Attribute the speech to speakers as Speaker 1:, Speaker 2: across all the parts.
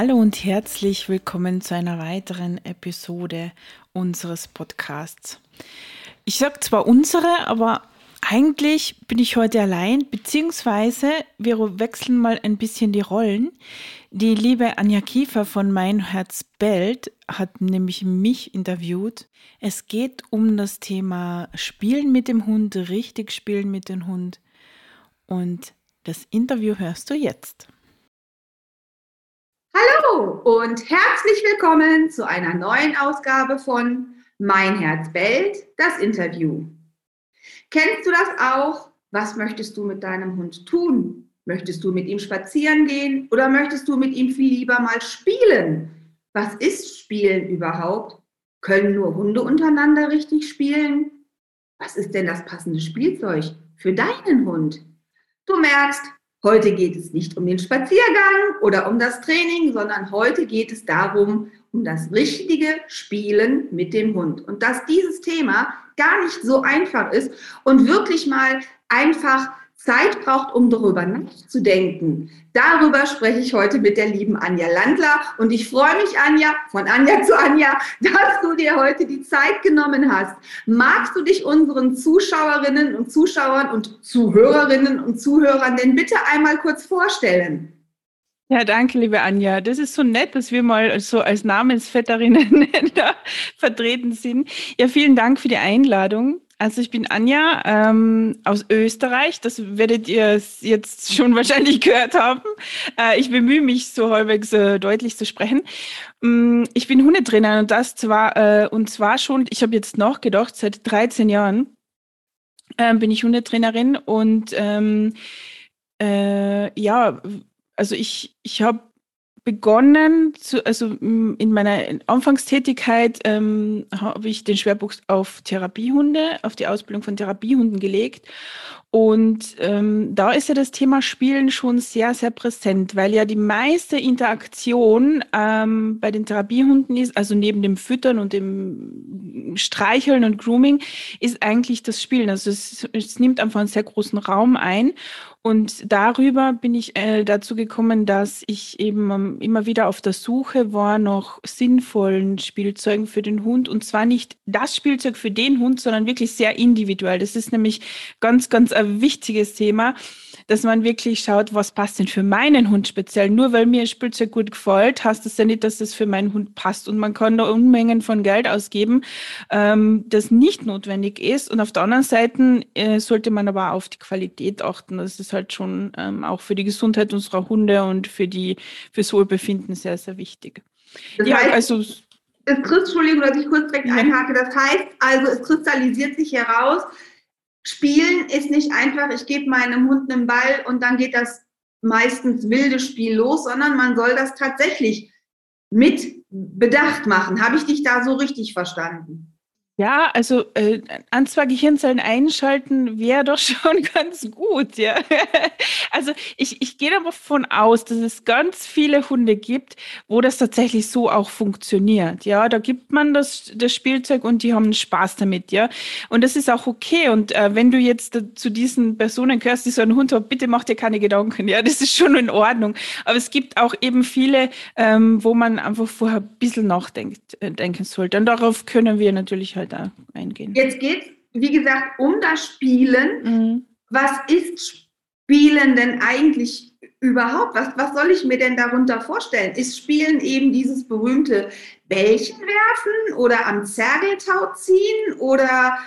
Speaker 1: Hallo und herzlich willkommen zu einer weiteren Episode unseres Podcasts. Ich sage zwar unsere, aber eigentlich bin ich heute allein, beziehungsweise wir wechseln mal ein bisschen die Rollen. Die liebe Anja Kiefer von Mein Herz bellt hat nämlich mich interviewt. Es geht um das Thema Spielen mit dem Hund, richtig spielen mit dem Hund. Und das Interview hörst du jetzt.
Speaker 2: Hallo und herzlich willkommen zu einer neuen Ausgabe von Mein Herz bellt, das Interview. Kennst du das auch? Was möchtest du mit deinem Hund tun? Möchtest du mit ihm spazieren gehen oder möchtest du mit ihm viel lieber mal spielen? Was ist Spielen überhaupt? Können nur Hunde untereinander richtig spielen? Was ist denn das passende Spielzeug für deinen Hund? Du merkst, Heute geht es nicht um den Spaziergang oder um das Training, sondern heute geht es darum, um das richtige Spielen mit dem Hund. Und dass dieses Thema gar nicht so einfach ist und wirklich mal einfach Zeit braucht, um darüber nachzudenken. Darüber spreche ich heute mit der lieben Anja Landler. Und ich freue mich, Anja, von Anja zu Anja, dass du dir heute die Zeit genommen hast. Magst du dich unseren Zuschauerinnen und Zuschauern und Zuhörerinnen und Zuhörern denn bitte einmal kurz vorstellen?
Speaker 1: Ja, danke, liebe Anja. Das ist so nett, dass wir mal so als Namensvetterinnen vertreten sind. Ja, vielen Dank für die Einladung. Also ich bin Anja ähm, aus Österreich. Das werdet ihr jetzt schon wahrscheinlich gehört haben. Äh, ich bemühe mich, so halbwegs äh, deutlich zu sprechen. Ähm, ich bin Hundetrainer und das zwar äh, und zwar schon. Ich habe jetzt nachgedacht seit 13 Jahren ähm, bin ich Hundetrainerin und ähm, äh, ja, also ich ich habe begonnen, zu, also in meiner Anfangstätigkeit ähm, habe ich den Schwerpunkt auf Therapiehunde, auf die Ausbildung von Therapiehunden gelegt. Und ähm, da ist ja das Thema Spielen schon sehr, sehr präsent, weil ja die meiste Interaktion ähm, bei den Therapiehunden ist, also neben dem Füttern und dem Streicheln und Grooming, ist eigentlich das Spielen. Also es, es nimmt einfach einen sehr großen Raum ein. Und darüber bin ich äh, dazu gekommen, dass ich eben ähm, immer wieder auf der Suche war nach sinnvollen Spielzeugen für den Hund. Und zwar nicht das Spielzeug für den Hund, sondern wirklich sehr individuell. Das ist nämlich ganz, ganz wichtiges Thema dass man wirklich schaut, was passt denn für meinen Hund speziell. Nur weil mir ein Spielzeug gut gefällt, heißt das ja nicht, dass das für meinen Hund passt. Und man kann da Unmengen von Geld ausgeben, ähm, das nicht notwendig ist. Und auf der anderen Seite äh, sollte man aber auf die Qualität achten. Das ist halt schon ähm, auch für die Gesundheit unserer Hunde und für die fürs Wohlbefinden sehr, sehr wichtig.
Speaker 2: Das ja, heißt, also es, Entschuldigung, dass ich kurz direkt einhake. Das heißt also, es kristallisiert sich heraus, Spielen ist nicht einfach, ich gebe meinem Hund einen Ball und dann geht das meistens wilde Spiel los, sondern man soll das tatsächlich mit Bedacht machen. Habe ich dich da so richtig verstanden?
Speaker 1: Ja, also äh, an zwei Gehirnzellen einschalten wäre doch schon ganz gut, ja. also ich, ich gehe davon aus, dass es ganz viele Hunde gibt, wo das tatsächlich so auch funktioniert. Ja, da gibt man das, das Spielzeug und die haben Spaß damit, ja. Und das ist auch okay. Und äh, wenn du jetzt zu diesen Personen gehörst, die so einen Hund haben, bitte mach dir keine Gedanken, ja, das ist schon in Ordnung. Aber es gibt auch eben viele, ähm, wo man einfach vorher ein bisschen nachdenken äh, sollte. Und darauf können wir natürlich halt da eingehen.
Speaker 2: Jetzt geht es, wie gesagt, um das Spielen. Mhm. Was ist Spielen denn eigentlich überhaupt? Was, was soll ich mir denn darunter vorstellen? Ist Spielen eben dieses berühmte Bällchen werfen oder am Zergeltau ziehen oder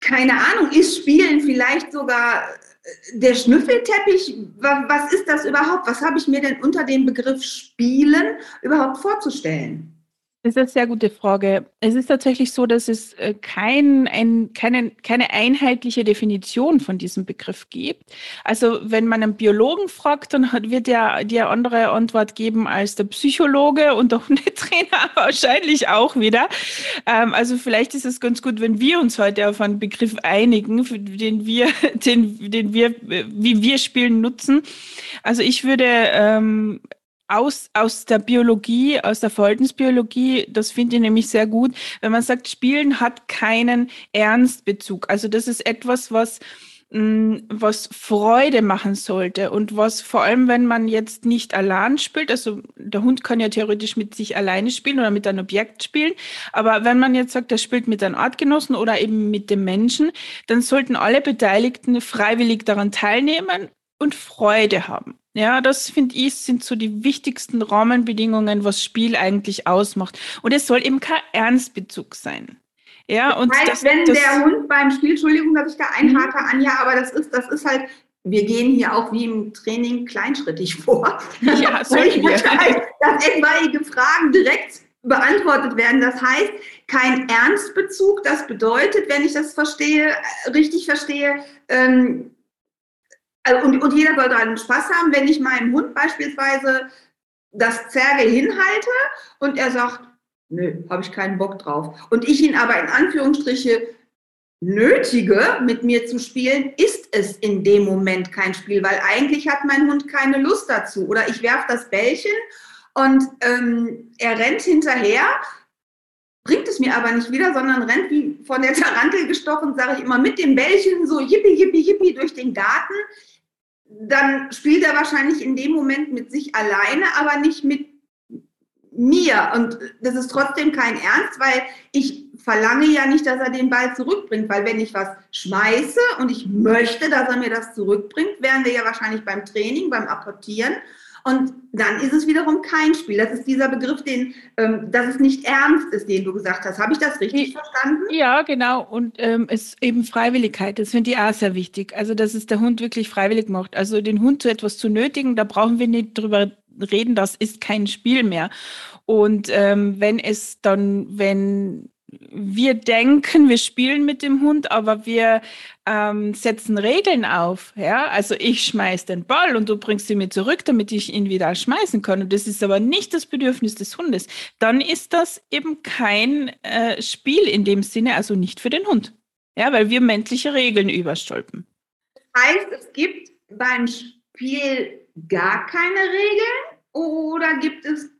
Speaker 2: keine Ahnung, ist Spielen vielleicht sogar äh, der Schnüffelteppich? Was ist das überhaupt? Was habe ich mir denn unter dem Begriff Spielen überhaupt vorzustellen?
Speaker 1: Das ist eine sehr gute Frage. Es ist tatsächlich so, dass es äh, kein, ein, keine, keine einheitliche Definition von diesem Begriff gibt. Also wenn man einen Biologen fragt, dann wird er eine andere Antwort geben als der Psychologe und der Hundetrainer wahrscheinlich auch wieder. Ähm, also vielleicht ist es ganz gut, wenn wir uns heute auf einen Begriff einigen, den wir, den, den wir, wie wir Spielen nutzen. Also ich würde ähm, aus, aus der Biologie, aus der Verhaltensbiologie, das finde ich nämlich sehr gut, wenn man sagt, Spielen hat keinen Ernstbezug. Also das ist etwas, was mm, was Freude machen sollte und was vor allem, wenn man jetzt nicht allein spielt, also der Hund kann ja theoretisch mit sich alleine spielen oder mit einem Objekt spielen, aber wenn man jetzt sagt, er spielt mit einem Artgenossen oder eben mit dem Menschen, dann sollten alle Beteiligten freiwillig daran teilnehmen und Freude haben. Ja, das finde ich sind so die wichtigsten Rahmenbedingungen, was Spiel eigentlich ausmacht. Und es soll eben kein Ernstbezug sein. Ja,
Speaker 2: das
Speaker 1: und
Speaker 2: heißt,
Speaker 1: das,
Speaker 2: wenn
Speaker 1: das,
Speaker 2: der Hund beim Spiel, Entschuldigung, dass ich da einhake, mhm. Anja, aber das ist, das ist halt, wir gehen hier auch wie im Training kleinschrittig vor.
Speaker 1: Ja, sollen wir.
Speaker 2: Dass etwaige Fragen direkt beantwortet werden. Das heißt, kein Ernstbezug. Das bedeutet, wenn ich das verstehe, richtig verstehe, ähm, also und, und jeder soll daran Spaß haben, wenn ich meinem Hund beispielsweise das Zerge hinhalte und er sagt, nö, habe ich keinen Bock drauf. Und ich ihn aber in Anführungsstriche nötige, mit mir zu spielen, ist es in dem Moment kein Spiel, weil eigentlich hat mein Hund keine Lust dazu. Oder ich werfe das Bällchen und ähm, er rennt hinterher, bringt es mir aber nicht wieder, sondern rennt wie von der Tarantel gestochen, sage ich immer, mit dem Bällchen so yippie, yippie, yippie durch den Garten dann spielt er wahrscheinlich in dem Moment mit sich alleine, aber nicht mit mir. Und das ist trotzdem kein Ernst, weil ich verlange ja nicht, dass er den Ball zurückbringt, weil wenn ich was schmeiße und ich möchte, dass er mir das zurückbringt, wären wir ja wahrscheinlich beim Training, beim Apportieren. Und dann ist es wiederum kein Spiel. Das ist dieser Begriff, den, ähm, dass es nicht ernst ist, den du gesagt hast. Habe ich das richtig verstanden?
Speaker 1: Ja, genau. Und ähm, es eben Freiwilligkeit. Das finde ich auch sehr wichtig. Also, dass es der Hund wirklich freiwillig macht. Also, den Hund zu etwas zu nötigen, da brauchen wir nicht drüber reden, das ist kein Spiel mehr. Und ähm, wenn es dann, wenn wir denken, wir spielen mit dem Hund, aber wir ähm, setzen Regeln auf. Ja? Also ich schmeiß den Ball und du bringst ihn mir zurück, damit ich ihn wieder schmeißen kann. Und das ist aber nicht das Bedürfnis des Hundes. Dann ist das eben kein äh, Spiel in dem Sinne, also nicht für den Hund. Ja, weil wir menschliche Regeln überstolpen.
Speaker 2: Das heißt, es gibt beim Spiel gar keine Regeln oder gibt es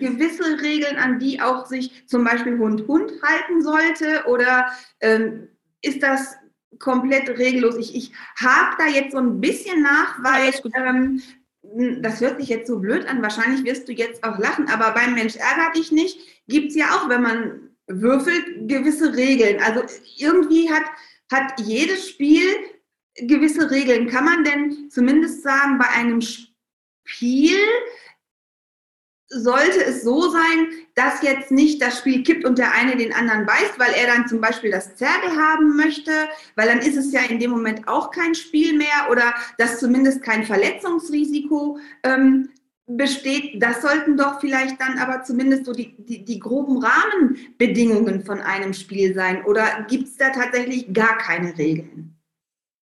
Speaker 2: gewisse Regeln, an die auch sich zum Beispiel Hund-Hund halten sollte? Oder ähm, ist das komplett regellos? Ich, ich hake da jetzt so ein bisschen nach, weil ähm, das hört sich jetzt so blöd an, wahrscheinlich wirst du jetzt auch lachen, aber beim Mensch ärgert dich nicht, gibt es ja auch, wenn man würfelt, gewisse Regeln. Also irgendwie hat, hat jedes Spiel gewisse Regeln. Kann man denn zumindest sagen, bei einem Spiel sollte es so sein, dass jetzt nicht das Spiel kippt und der eine den anderen beißt, weil er dann zum Beispiel das Zerge haben möchte, weil dann ist es ja in dem Moment auch kein Spiel mehr oder dass zumindest kein Verletzungsrisiko ähm, besteht. Das sollten doch vielleicht dann aber zumindest so die, die, die groben Rahmenbedingungen von einem Spiel sein. Oder gibt es da tatsächlich gar keine Regeln?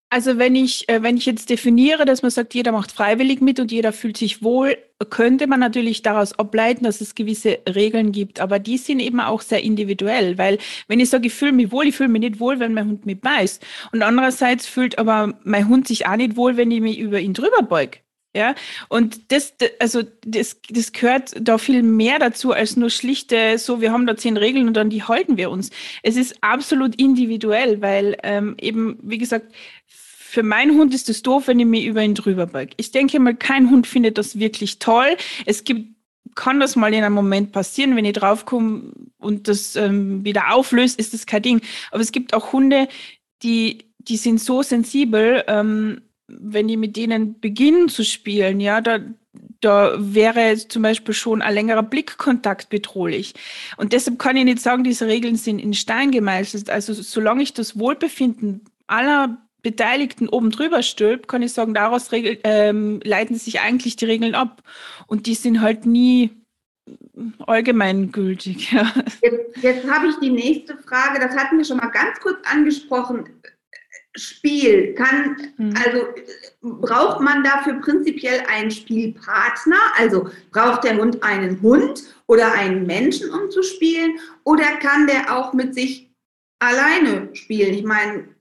Speaker 1: Also wenn ich, äh, wenn ich jetzt definiere, dass man sagt, jeder macht freiwillig mit und jeder fühlt sich wohl, könnte man natürlich daraus ableiten, dass es gewisse Regeln gibt. Aber die sind eben auch sehr individuell, weil wenn ich sage, ich fühle mich wohl, ich fühle mich nicht wohl, wenn mein Hund mich beißt. Und andererseits fühlt aber mein Hund sich auch nicht wohl, wenn ich mich über ihn drüber beug. Ja, und das, also das, das gehört da viel mehr dazu als nur schlichte, so wir haben da zehn Regeln und an die halten wir uns. Es ist absolut individuell, weil ähm, eben, wie gesagt, für meinen Hund ist es doof, wenn ich mich über ihn drüber beug. Ich denke mal, kein Hund findet das wirklich toll. Es gibt kann das mal in einem Moment passieren, wenn ich draufkomme und das ähm, wieder auflöst, ist das kein Ding. Aber es gibt auch Hunde, die, die sind so sensibel, ähm, wenn die mit denen beginnen zu spielen, ja, da, da wäre zum Beispiel schon ein längerer Blickkontakt bedrohlich. Und deshalb kann ich nicht sagen, diese Regeln sind in Stein gemeißelt. Also solange ich das Wohlbefinden aller Beteiligten oben drüber stülpt, kann ich sagen, daraus regel, ähm, leiten sich eigentlich die Regeln ab. Und die sind halt nie allgemeingültig. Ja.
Speaker 2: Jetzt, jetzt habe ich die nächste Frage, das hatten wir schon mal ganz kurz angesprochen. Spiel kann, hm. also braucht man dafür prinzipiell einen Spielpartner? Also braucht der Hund einen Hund oder einen Menschen, um zu spielen? Oder kann der auch mit sich alleine spielen? Ich meine,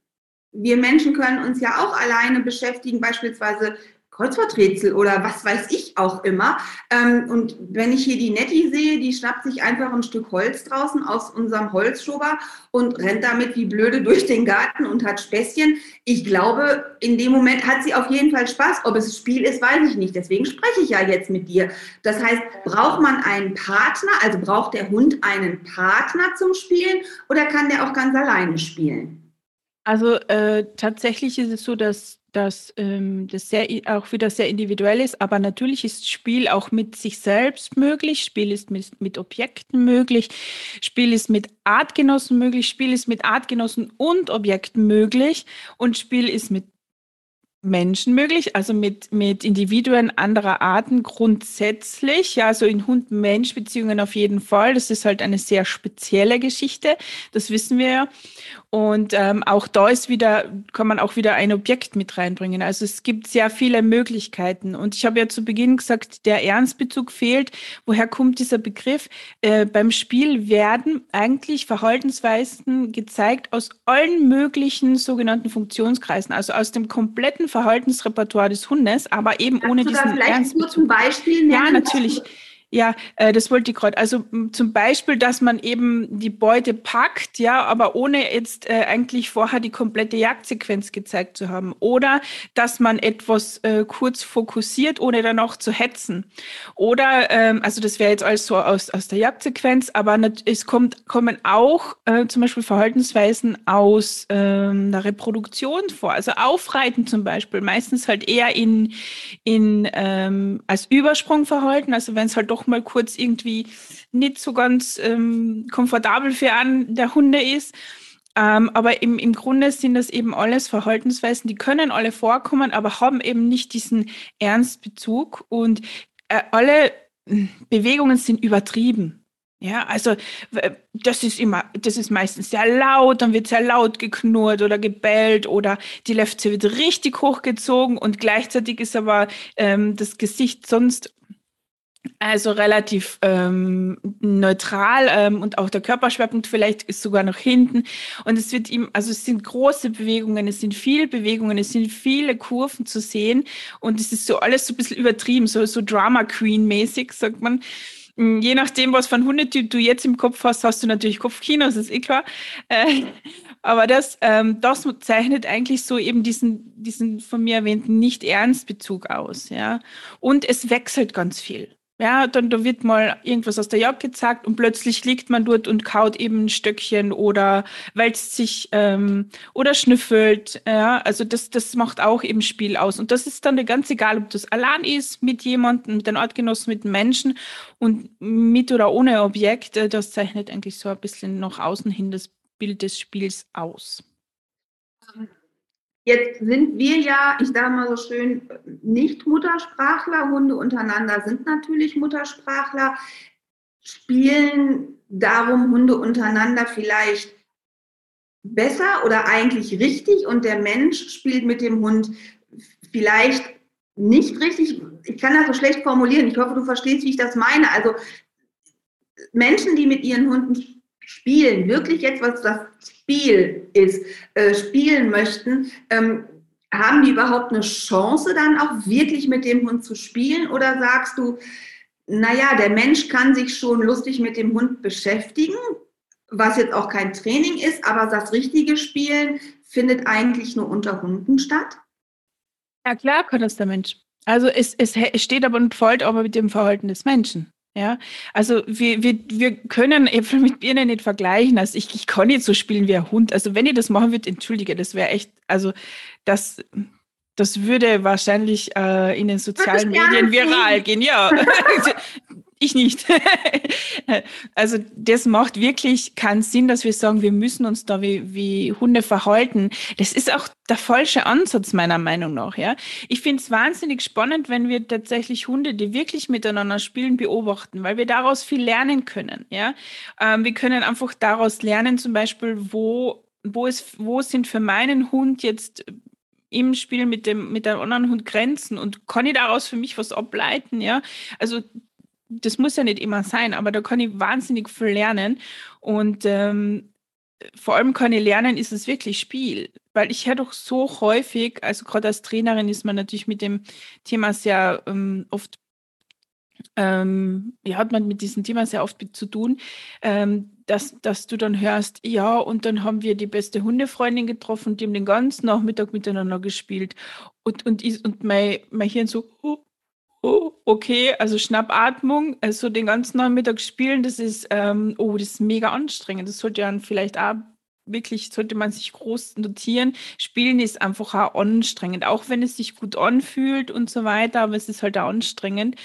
Speaker 2: wir Menschen können uns ja auch alleine beschäftigen, beispielsweise Kreuzworträtsel oder was weiß ich auch immer. Ähm, und wenn ich hier die Nettie sehe, die schnappt sich einfach ein Stück Holz draußen aus unserem Holzschober und rennt damit wie blöde durch den Garten und hat Späßchen. Ich glaube, in dem Moment hat sie auf jeden Fall Spaß. Ob es Spiel ist, weiß ich nicht. Deswegen spreche ich ja jetzt mit dir. Das heißt, braucht man einen Partner, also braucht der Hund einen Partner zum Spielen oder kann der auch ganz alleine spielen?
Speaker 1: Also äh, tatsächlich ist es so, dass dass ähm, das sehr, auch wieder sehr individuell ist, aber natürlich ist Spiel auch mit sich selbst möglich, Spiel ist mit, mit Objekten möglich, Spiel ist mit Artgenossen möglich, Spiel ist mit Artgenossen und Objekten möglich und Spiel ist mit Menschen möglich, also mit, mit Individuen anderer Arten grundsätzlich, ja, also in Hund-Mensch-Beziehungen auf jeden Fall. Das ist halt eine sehr spezielle Geschichte, das wissen wir ja. Und ähm, auch da ist wieder, kann man auch wieder ein Objekt mit reinbringen. Also es gibt sehr viele Möglichkeiten. Und ich habe ja zu Beginn gesagt, der Ernstbezug fehlt. Woher kommt dieser Begriff? Äh, beim Spiel werden eigentlich Verhaltensweisen gezeigt aus allen möglichen sogenannten Funktionskreisen, also aus dem kompletten Verhaltensrepertoire des Hundes, aber eben Kannst ohne du diesen da
Speaker 2: vielleicht Ernstbezug. Ein Beispiel
Speaker 1: nennen? Ja, natürlich. Ja, äh, das wollte ich gerade. Also zum Beispiel, dass man eben die Beute packt, ja, aber ohne jetzt äh, eigentlich vorher die komplette Jagdsequenz gezeigt zu haben. Oder dass man etwas äh, kurz fokussiert, ohne dann auch zu hetzen. Oder, ähm, also das wäre jetzt alles so aus, aus der Jagdsequenz, aber es kommt, kommen auch äh, zum Beispiel Verhaltensweisen aus ähm, der Reproduktion vor. Also Aufreiten zum Beispiel, meistens halt eher in, in ähm, als Übersprungverhalten, also wenn es halt doch mal kurz irgendwie nicht so ganz ähm, komfortabel für einen der Hunde ist. Ähm, aber im, im Grunde sind das eben alles Verhaltensweisen, die können alle vorkommen, aber haben eben nicht diesen Ernstbezug und äh, alle hm, Bewegungen sind übertrieben. Ja, also das ist immer, das ist meistens sehr laut, dann wird sehr laut geknurrt oder gebellt oder die Lefze wird richtig hochgezogen und gleichzeitig ist aber ähm, das Gesicht sonst also relativ ähm, neutral ähm, und auch der Körperschwerpunkt vielleicht ist sogar noch hinten. Und es wird ihm, also es sind große Bewegungen, es sind viele Bewegungen, es sind viele Kurven zu sehen und es ist so alles so ein bisschen übertrieben, so, so Drama Queen-mäßig, sagt man. Hm, je nachdem, was für ein Hundetyp du jetzt im Kopf hast, hast du natürlich Kopfkino, das ist eh klar. Äh, aber das, ähm, das zeichnet eigentlich so eben diesen, diesen von mir erwähnten Nicht-Ernst-Bezug aus. Ja? Und es wechselt ganz viel. Ja, dann da wird mal irgendwas aus der Jagd gezeigt und plötzlich liegt man dort und kaut eben ein Stöckchen oder wälzt sich ähm, oder schnüffelt. Ja, also das, das macht auch eben Spiel aus. Und das ist dann ganz egal, ob das allein ist, mit jemandem, mit den Artgenossen, mit Menschen und mit oder ohne Objekt. Äh, das zeichnet eigentlich so ein bisschen nach außen hin das Bild des Spiels aus.
Speaker 2: Jetzt sind wir ja, ich sage mal so schön, nicht Muttersprachler. Hunde untereinander sind natürlich Muttersprachler. Spielen darum Hunde untereinander vielleicht besser oder eigentlich richtig und der Mensch spielt mit dem Hund vielleicht nicht richtig. Ich kann das so schlecht formulieren. Ich hoffe, du verstehst, wie ich das meine. Also Menschen, die mit ihren Hunden spielen, wirklich jetzt, was das Spiel ist, äh, spielen möchten, ähm, haben die überhaupt eine Chance dann auch wirklich mit dem Hund zu spielen? Oder sagst du, naja, der Mensch kann sich schon lustig mit dem Hund beschäftigen, was jetzt auch kein Training ist, aber das richtige Spielen findet eigentlich nur unter Hunden statt?
Speaker 1: Ja, klar kann das der Mensch. Also es, es steht aber und folgt aber mit dem Verhalten des Menschen. Ja, also wir, wir, wir können Äpfel mit Birnen nicht vergleichen. Also ich, ich kann nicht so spielen wie ein Hund. Also wenn ihr das machen würdet, entschuldige, das wäre echt, also das, das würde wahrscheinlich äh, in den sozialen Medien viral gehen. Ja, ich nicht. also das macht wirklich keinen Sinn, dass wir sagen, wir müssen uns da wie, wie Hunde verhalten. Das ist auch der falsche Ansatz meiner Meinung nach. Ja, ich finde es wahnsinnig spannend, wenn wir tatsächlich Hunde, die wirklich miteinander spielen, beobachten, weil wir daraus viel lernen können. Ja, ähm, wir können einfach daraus lernen, zum Beispiel, wo wo, ist, wo sind für meinen Hund jetzt im Spiel mit dem, mit dem anderen Hund Grenzen und kann ich daraus für mich was ableiten, ja. Also das muss ja nicht immer sein, aber da kann ich wahnsinnig viel lernen. Und ähm, vor allem kann ich lernen, ist es wirklich Spiel. Weil ich höre doch so häufig, also gerade als Trainerin ist man natürlich mit dem Thema sehr ähm, oft ähm, ja, hat man mit diesem Thema sehr oft zu tun, ähm, dass, dass du dann hörst, ja, und dann haben wir die beste Hundefreundin getroffen, die haben den ganzen Nachmittag miteinander gespielt. Und, und, und mein, mein Hirn so, oh, oh, okay, also Schnappatmung, also den ganzen Nachmittag spielen, das ist, ähm, oh, das ist mega anstrengend. Das sollte ja vielleicht auch wirklich sollte man sich groß notieren. Spielen ist einfach auch anstrengend, auch wenn es sich gut anfühlt und so weiter, aber es ist halt auch anstrengend.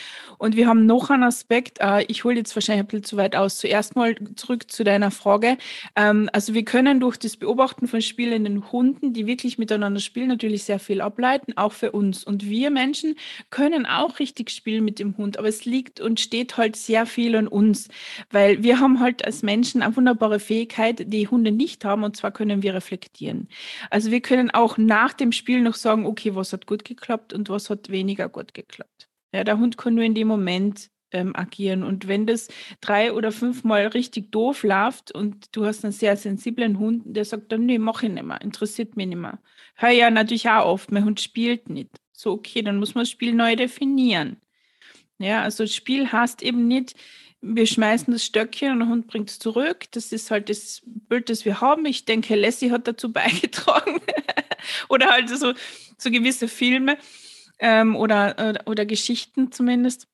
Speaker 1: Und wir haben noch einen Aspekt, äh, ich hole jetzt wahrscheinlich ein bisschen zu weit aus. Zuerst mal zurück zu deiner Frage. Ähm, also wir können durch das Beobachten von spielenden Hunden, die wirklich miteinander spielen, natürlich sehr viel ableiten, auch für uns. Und wir Menschen können auch richtig spielen mit dem Hund, aber es liegt und steht halt sehr viel an uns, weil wir haben halt als Menschen eine wunderbare Fähigkeit, die Hunde nicht haben haben und zwar können wir reflektieren. Also wir können auch nach dem Spiel noch sagen, okay, was hat gut geklappt und was hat weniger gut geklappt. Ja, der Hund kann nur in dem Moment ähm, agieren. Und wenn das drei oder fünfmal richtig doof läuft und du hast einen sehr sensiblen Hund, der sagt dann, nee, mach ich nicht mehr, interessiert mich nicht mehr. Hör ja natürlich auch oft, mein Hund spielt nicht. So, okay, dann muss man das Spiel neu definieren. Ja, also das Spiel heißt eben nicht, wir schmeißen das Stöckchen und der Hund bringt es zurück. Das ist halt das Bild, das wir haben. Ich denke, Lassie hat dazu beigetragen. oder halt so, so gewisse Filme ähm, oder, oder, oder Geschichten zumindest.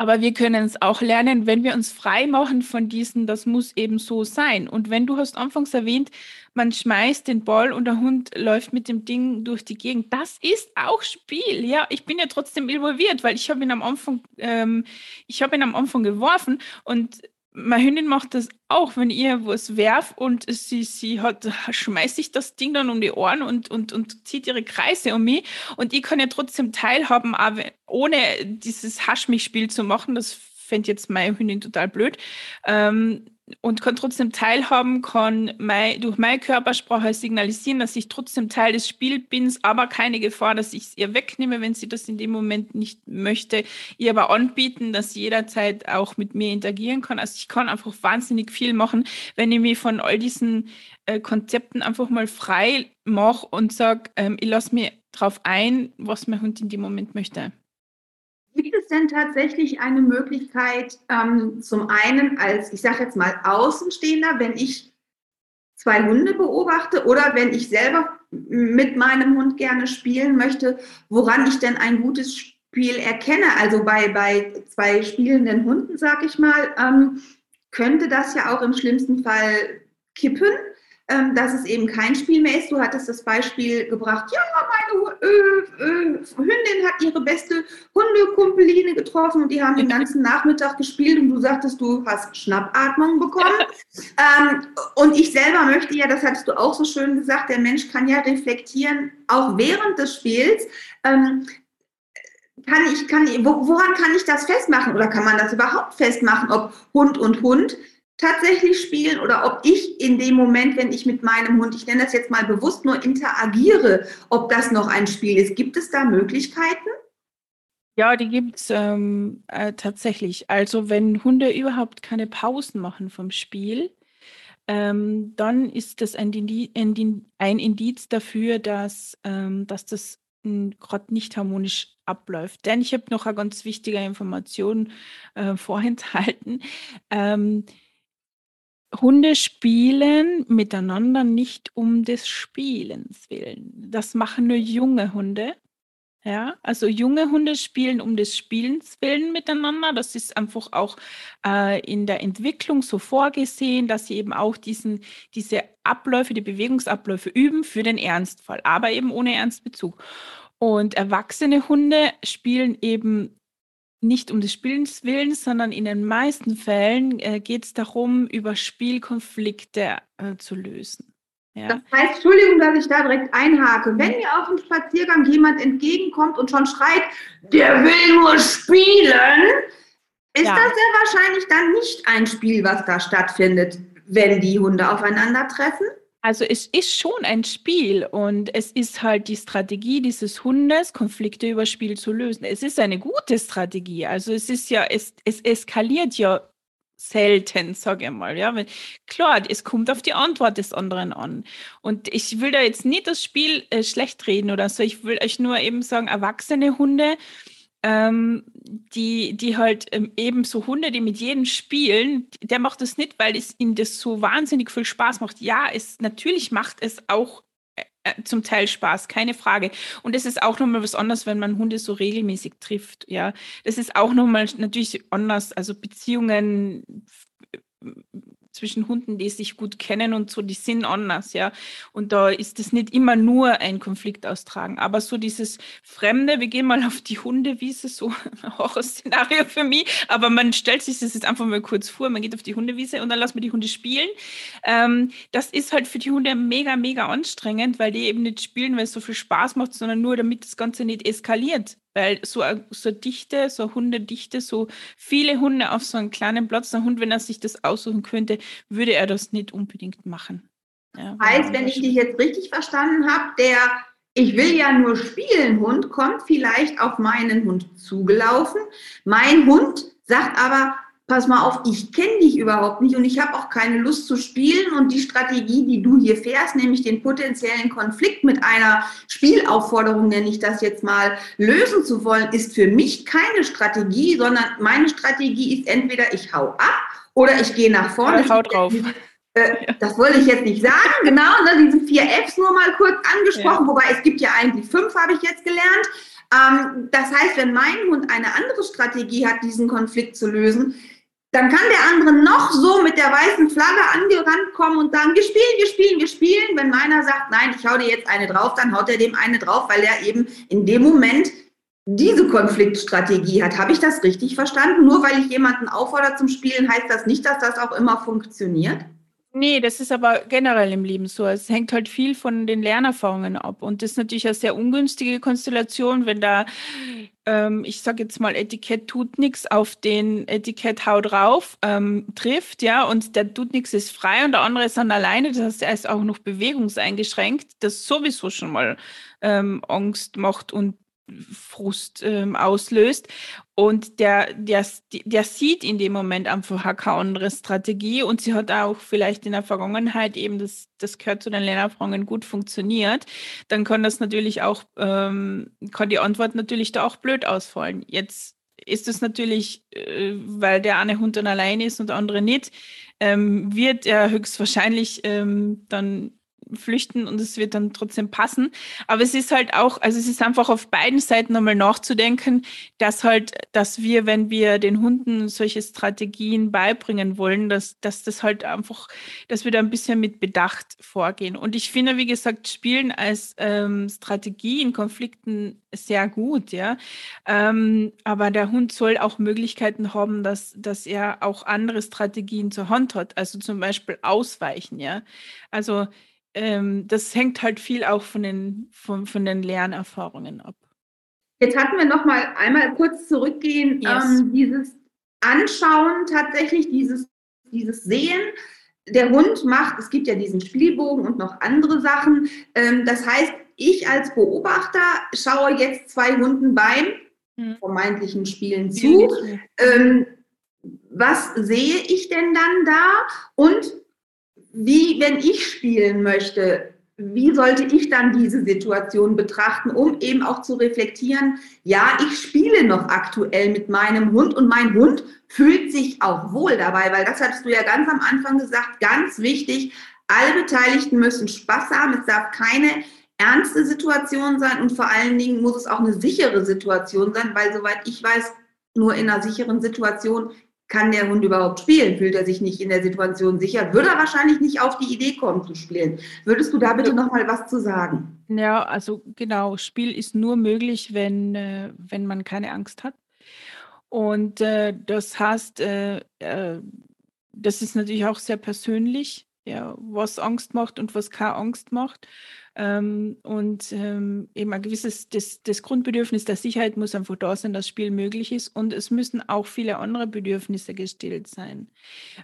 Speaker 1: Aber wir können es auch lernen, wenn wir uns frei machen von diesen, das muss eben so sein. Und wenn du hast anfangs erwähnt, man schmeißt den Ball und der Hund läuft mit dem Ding durch die Gegend. Das ist auch Spiel. Ja, ich bin ja trotzdem involviert, weil ich habe ihn am Anfang, ähm, ich habe ihn am Anfang geworfen und meine Hündin macht das auch, wenn ihr was werft und sie, sie hat, schmeißt sich das Ding dann um die Ohren und, und, und zieht ihre Kreise um mich. Und ich kann ja trotzdem teilhaben, aber ohne dieses Hasch-mich-Spiel zu machen. Das fände jetzt meine Hündin total blöd. Ähm, und kann trotzdem teilhaben, kann mein, durch meine Körpersprache signalisieren, dass ich trotzdem Teil des Spiels bin, aber keine Gefahr, dass ich es ihr wegnehme, wenn sie das in dem Moment nicht möchte. Ihr aber anbieten, dass sie jederzeit auch mit mir interagieren kann. Also ich kann einfach wahnsinnig viel machen, wenn ich mich von all diesen äh, Konzepten einfach mal frei mache und sage, ähm, ich lasse mir darauf ein, was mein Hund in dem Moment möchte.
Speaker 2: Gibt es denn tatsächlich eine Möglichkeit, ähm, zum einen als, ich sage jetzt mal, Außenstehender, wenn ich zwei Hunde beobachte oder wenn ich selber mit meinem Hund gerne spielen möchte, woran ich denn ein gutes Spiel erkenne? Also bei, bei zwei spielenden Hunden, sage ich mal, ähm, könnte das ja auch im schlimmsten Fall kippen ähm, dass es eben kein Spiel mehr ist. Du hattest das Beispiel gebracht, ja, meine äh, äh, Hündin hat ihre beste Hundekumpeline getroffen und die haben den ganzen Nachmittag gespielt und du sagtest, du hast Schnappatmung bekommen. ähm, und ich selber möchte ja, das hattest du auch so schön gesagt, der Mensch kann ja reflektieren, auch während des Spiels. Ähm, kann ich, kann, woran kann ich das festmachen oder kann man das überhaupt festmachen, ob Hund und Hund tatsächlich spielen oder ob ich in dem Moment, wenn ich mit meinem Hund, ich nenne das jetzt mal bewusst nur interagiere, ob das noch ein Spiel ist. Gibt es da Möglichkeiten?
Speaker 1: Ja, die gibt es ähm, äh, tatsächlich. Also wenn Hunde überhaupt keine Pausen machen vom Spiel, ähm, dann ist das ein, ein, Indiz dafür, dass, ähm, dass das gerade nicht harmonisch abläuft. Denn ich habe noch eine ganz wichtige Information äh, vorenthalten. Ähm, Hunde spielen miteinander nicht um des Spielens willen. Das machen nur junge Hunde. Ja, also junge Hunde spielen um des Spielens willen miteinander. Das ist einfach auch äh, in der Entwicklung so vorgesehen, dass sie eben auch diesen, diese Abläufe, die Bewegungsabläufe üben für den Ernstfall, aber eben ohne Ernstbezug. Und erwachsene Hunde spielen eben nicht um des Spielens Willens, sondern in den meisten Fällen äh, geht es darum, über Spielkonflikte äh, zu lösen.
Speaker 2: Ja. Das heißt, Entschuldigung, dass ich da direkt einhake. Wenn mir auf dem Spaziergang jemand entgegenkommt und schon schreit, der will nur spielen, ist ja. das sehr wahrscheinlich dann nicht ein Spiel, was da stattfindet, wenn die Hunde aufeinandertreffen?
Speaker 1: Also es ist schon ein Spiel und es ist halt die Strategie dieses Hundes, Konflikte über Spiel zu lösen. Es ist eine gute Strategie. Also es ist ja, es, es eskaliert ja selten, sage ich mal. Ja, klar, es kommt auf die Antwort des anderen an. Und ich will da jetzt nicht das Spiel äh, schlecht reden oder so. Ich will euch nur eben sagen, erwachsene Hunde, ähm, die, die halt ähm, eben so Hunde, die mit jedem spielen, der macht das nicht, weil es ihnen das so wahnsinnig viel Spaß macht. Ja, es natürlich macht es auch äh, äh zum Teil Spaß, keine Frage. Und es ist auch nochmal was anderes, wenn man Hunde so regelmäßig trifft. Ja, das ist auch nochmal natürlich anders. Also Beziehungen zwischen Hunden, die sich gut kennen und so, die sind anders, ja. Und da ist es nicht immer nur ein Konflikt austragen, aber so dieses Fremde, wir gehen mal auf die Hundewiese, so ein Horrorszenario für mich, aber man stellt sich das jetzt einfach mal kurz vor, man geht auf die Hundewiese und dann lassen wir die Hunde spielen. Ähm, das ist halt für die Hunde mega, mega anstrengend, weil die eben nicht spielen, weil es so viel Spaß macht, sondern nur damit das Ganze nicht eskaliert. Weil so, so Dichte, so Hundedichte, so viele Hunde auf so einem kleinen Platz, ein Hund, wenn er sich das aussuchen könnte, würde er das nicht unbedingt machen.
Speaker 2: Ja, heißt, wenn ich dich jetzt richtig verstanden habe, der ich will ja nur spielen Hund kommt vielleicht auf meinen Hund zugelaufen. Mein Hund sagt aber, pass mal auf, ich kenne dich überhaupt nicht und ich habe auch keine Lust zu spielen und die Strategie, die du hier fährst, nämlich den potenziellen Konflikt mit einer Spielaufforderung, nenne ich das jetzt mal, lösen zu wollen, ist für mich keine Strategie, sondern meine Strategie ist entweder ich hau ab oder ich gehe nach vorne.
Speaker 1: Ja, hau drauf.
Speaker 2: Das wollte ich jetzt nicht sagen, genau, ne, diese vier Fs nur mal kurz angesprochen, ja. wobei es gibt ja eigentlich fünf, habe ich jetzt gelernt. Ähm, das heißt, wenn mein Hund eine andere Strategie hat, diesen Konflikt zu lösen, dann kann der andere noch so mit der weißen Flagge angerannt kommen und sagen, wir spielen, wir spielen, wir spielen. Wenn meiner sagt, nein, ich hau dir jetzt eine drauf, dann haut er dem eine drauf, weil er eben in dem Moment diese Konfliktstrategie hat. Habe ich das richtig verstanden? Nur weil ich jemanden auffordere zum Spielen, heißt das nicht, dass das auch immer funktioniert?
Speaker 1: Nee, das ist aber generell im Leben so. Es hängt halt viel von den Lernerfahrungen ab. Und das ist natürlich eine sehr ungünstige Konstellation, wenn da, ähm, ich sage jetzt mal, Etikett tut nichts auf den Etikett haut drauf, ähm, trifft, ja, und der tut nichts ist frei und der andere ist dann alleine. Das heißt, er ist auch noch bewegungseingeschränkt, das sowieso schon mal ähm, Angst macht und Frust ähm, auslöst. Und der, der, der sieht in dem Moment einfach keine andere Strategie und sie hat auch vielleicht in der Vergangenheit eben, das, das gehört zu den Lernerfahrungen, gut funktioniert. Dann kann das natürlich auch, ähm, kann die Antwort natürlich da auch blöd ausfallen. Jetzt ist es natürlich, äh, weil der eine Hund dann allein ist und der andere nicht, ähm, wird er höchstwahrscheinlich ähm, dann flüchten und es wird dann trotzdem passen. Aber es ist halt auch, also es ist einfach auf beiden Seiten nochmal nachzudenken, dass halt, dass wir, wenn wir den Hunden solche Strategien beibringen wollen, dass, dass das halt einfach, dass wir da ein bisschen mit Bedacht vorgehen. Und ich finde, wie gesagt, Spielen als ähm, Strategie in Konflikten sehr gut, ja. Ähm, aber der Hund soll auch Möglichkeiten haben, dass, dass er auch andere Strategien zur Hand hat. Also zum Beispiel ausweichen, ja. Also ähm, das hängt halt viel auch von den, von, von den Lernerfahrungen ab.
Speaker 2: Jetzt hatten wir noch mal einmal kurz zurückgehen, yes. ähm, dieses Anschauen tatsächlich, dieses, dieses Sehen. Der Hund macht, es gibt ja diesen Spielbogen und noch andere Sachen. Ähm, das heißt, ich als Beobachter schaue jetzt zwei Hunden beim hm. vermeintlichen Spielen zu. Ähm, was sehe ich denn dann da? Und wie, wenn ich spielen möchte, wie sollte ich dann diese Situation betrachten, um eben auch zu reflektieren, ja, ich spiele noch aktuell mit meinem Hund und mein Hund fühlt sich auch wohl dabei, weil das hattest du ja ganz am Anfang gesagt, ganz wichtig, alle Beteiligten müssen Spaß haben, es darf keine ernste Situation sein und vor allen Dingen muss es auch eine sichere Situation sein, weil soweit ich weiß, nur in einer sicheren Situation kann der Hund überhaupt spielen? Fühlt er sich nicht in der Situation sicher? Würde er wahrscheinlich nicht auf die Idee kommen zu spielen. Würdest du da bitte noch mal was zu sagen?
Speaker 1: Ja, also genau, Spiel ist nur möglich, wenn, äh, wenn man keine Angst hat. Und äh, das heißt, äh, äh, das ist natürlich auch sehr persönlich, ja, was Angst macht und was keine Angst macht. Ähm, und ähm, eben ein gewisses, das, das Grundbedürfnis der Sicherheit muss einfach da sein, dass Spiel möglich ist. Und es müssen auch viele andere Bedürfnisse gestillt sein.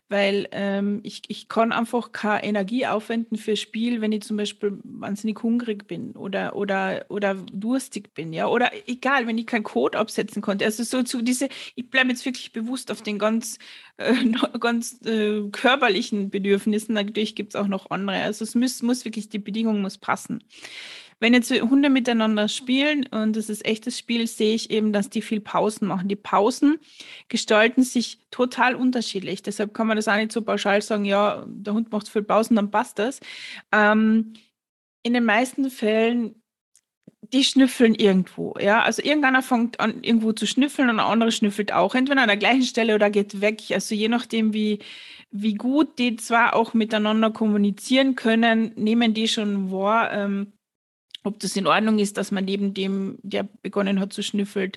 Speaker 1: Weil ähm, ich, ich kann einfach keine Energie aufwenden für Spiel, wenn ich zum Beispiel wahnsinnig hungrig bin oder, oder, oder durstig bin. Ja? Oder egal, wenn ich keinen Code absetzen konnte. Also so zu diese, ich bleibe jetzt wirklich bewusst auf den ganz, äh, ganz äh, körperlichen Bedürfnissen. Natürlich gibt es auch noch andere. Also es muss, muss wirklich, die Bedingung muss passen lassen. Wenn jetzt Hunde miteinander spielen und es ist echtes Spiel, sehe ich eben, dass die viel Pausen machen. Die Pausen gestalten sich total unterschiedlich. Deshalb kann man das auch nicht so pauschal sagen, ja, der Hund macht viel Pausen, dann passt das. Ähm, in den meisten Fällen die schnüffeln irgendwo, ja. Also irgendeiner fängt an, irgendwo zu schnüffeln und der andere schnüffelt auch. Entweder an der gleichen Stelle oder geht weg. Also je nachdem, wie, wie gut die zwar auch miteinander kommunizieren können, nehmen die schon wahr, ähm, ob das in Ordnung ist, dass man neben dem, der begonnen hat zu schnüffeln,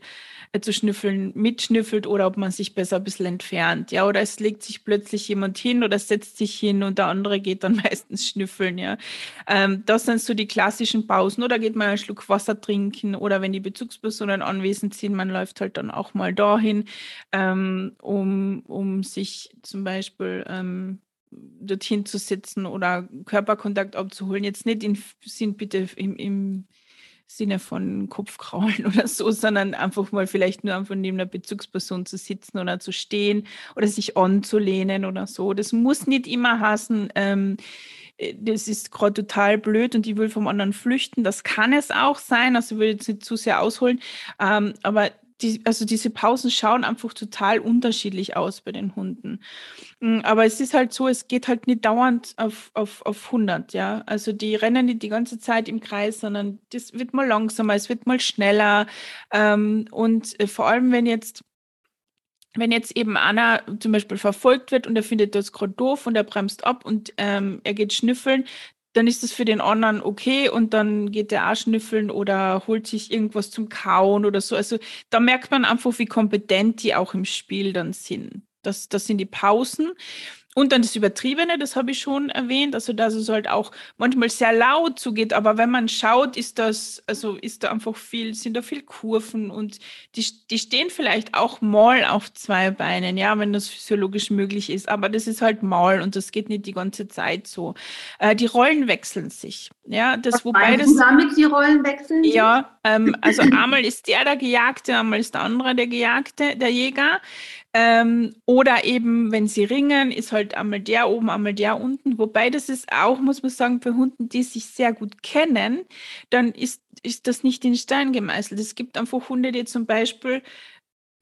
Speaker 1: äh, zu schnüffeln, mitschnüffelt oder ob man sich besser ein bisschen entfernt. Ja, oder es legt sich plötzlich jemand hin oder setzt sich hin und der andere geht dann meistens schnüffeln. Ja, ähm, das sind so die klassischen Pausen. Oder geht man einen Schluck Wasser trinken oder wenn die Bezugspersonen anwesend sind, man läuft halt dann auch mal dahin, ähm, um, um sich zum Beispiel ähm, dorthin zu sitzen oder Körperkontakt abzuholen. Jetzt nicht in sind bitte im, im Sinne von Kopfkraulen oder so, sondern einfach mal vielleicht nur einfach neben einer Bezugsperson zu sitzen oder zu stehen oder sich anzulehnen oder so. Das muss nicht immer heißen, ähm, äh, das ist gerade total blöd und die will vom anderen flüchten. Das kann es auch sein, also ich will jetzt nicht zu sehr ausholen, ähm, aber die, also diese Pausen schauen einfach total unterschiedlich aus bei den Hunden. Mm, aber es ist halt so, es geht halt nicht dauernd auf, auf, auf 100, ja. Also die rennen nicht die ganze Zeit im Kreis, sondern das wird mal langsamer, es wird mal schneller. Ähm, und äh, vor allem, wenn jetzt wenn jetzt eben einer zum Beispiel verfolgt wird und er findet das gerade doof und er bremst ab und ähm, er geht schnüffeln, dann ist das für den anderen okay und dann geht der auch schnüffeln oder holt sich irgendwas zum Kauen oder so. Also da merkt man einfach, wie kompetent die auch im Spiel dann sind. Das, das sind die Pausen. Und dann das Übertriebene, das habe ich schon erwähnt, also dass es halt auch manchmal sehr laut zugeht, aber wenn man schaut, ist das, also ist da einfach viel, sind da viel Kurven und die, die stehen vielleicht auch mal auf zwei Beinen, ja, wenn das physiologisch möglich ist, aber das ist halt mal und das geht nicht die ganze Zeit so. Äh, die Rollen wechseln sich, ja, das,
Speaker 2: Was wobei das. damit die Rollen wechseln?
Speaker 1: Ja, ähm, also einmal ist der der Gejagte, einmal ist der andere der Gejagte, der Jäger. Ähm, oder eben, wenn sie ringen, ist halt einmal der oben, einmal der unten. Wobei das ist auch, muss man sagen, für Hunden, die sich sehr gut kennen, dann ist, ist das nicht in Stein gemeißelt. Es gibt einfach Hunde, die zum Beispiel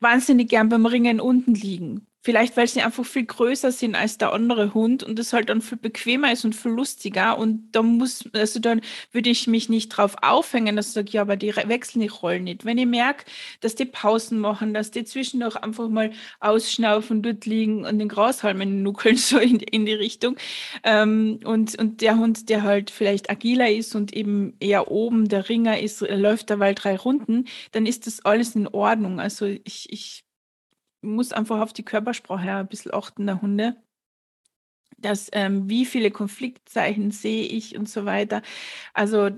Speaker 1: wahnsinnig gern beim Ringen unten liegen. Vielleicht, weil sie einfach viel größer sind als der andere Hund und es halt dann viel bequemer ist und viel lustiger. Und da muss, also dann würde ich mich nicht drauf aufhängen, dass ich sage, ja, aber die wechseln die Rollen nicht. Wenn ich merke, dass die Pausen machen, dass die zwischendurch einfach mal ausschnaufen, dort liegen und den Grashalmen nuckeln, so in, in die Richtung. Ähm, und, und der Hund, der halt vielleicht agiler ist und eben eher oben der Ringer ist, läuft derweil drei Runden, dann ist das alles in Ordnung. Also ich, ich muss einfach auf die Körpersprache ein bisschen achten, der Hunde. Dass, ähm, wie viele Konfliktzeichen sehe ich und so weiter. Also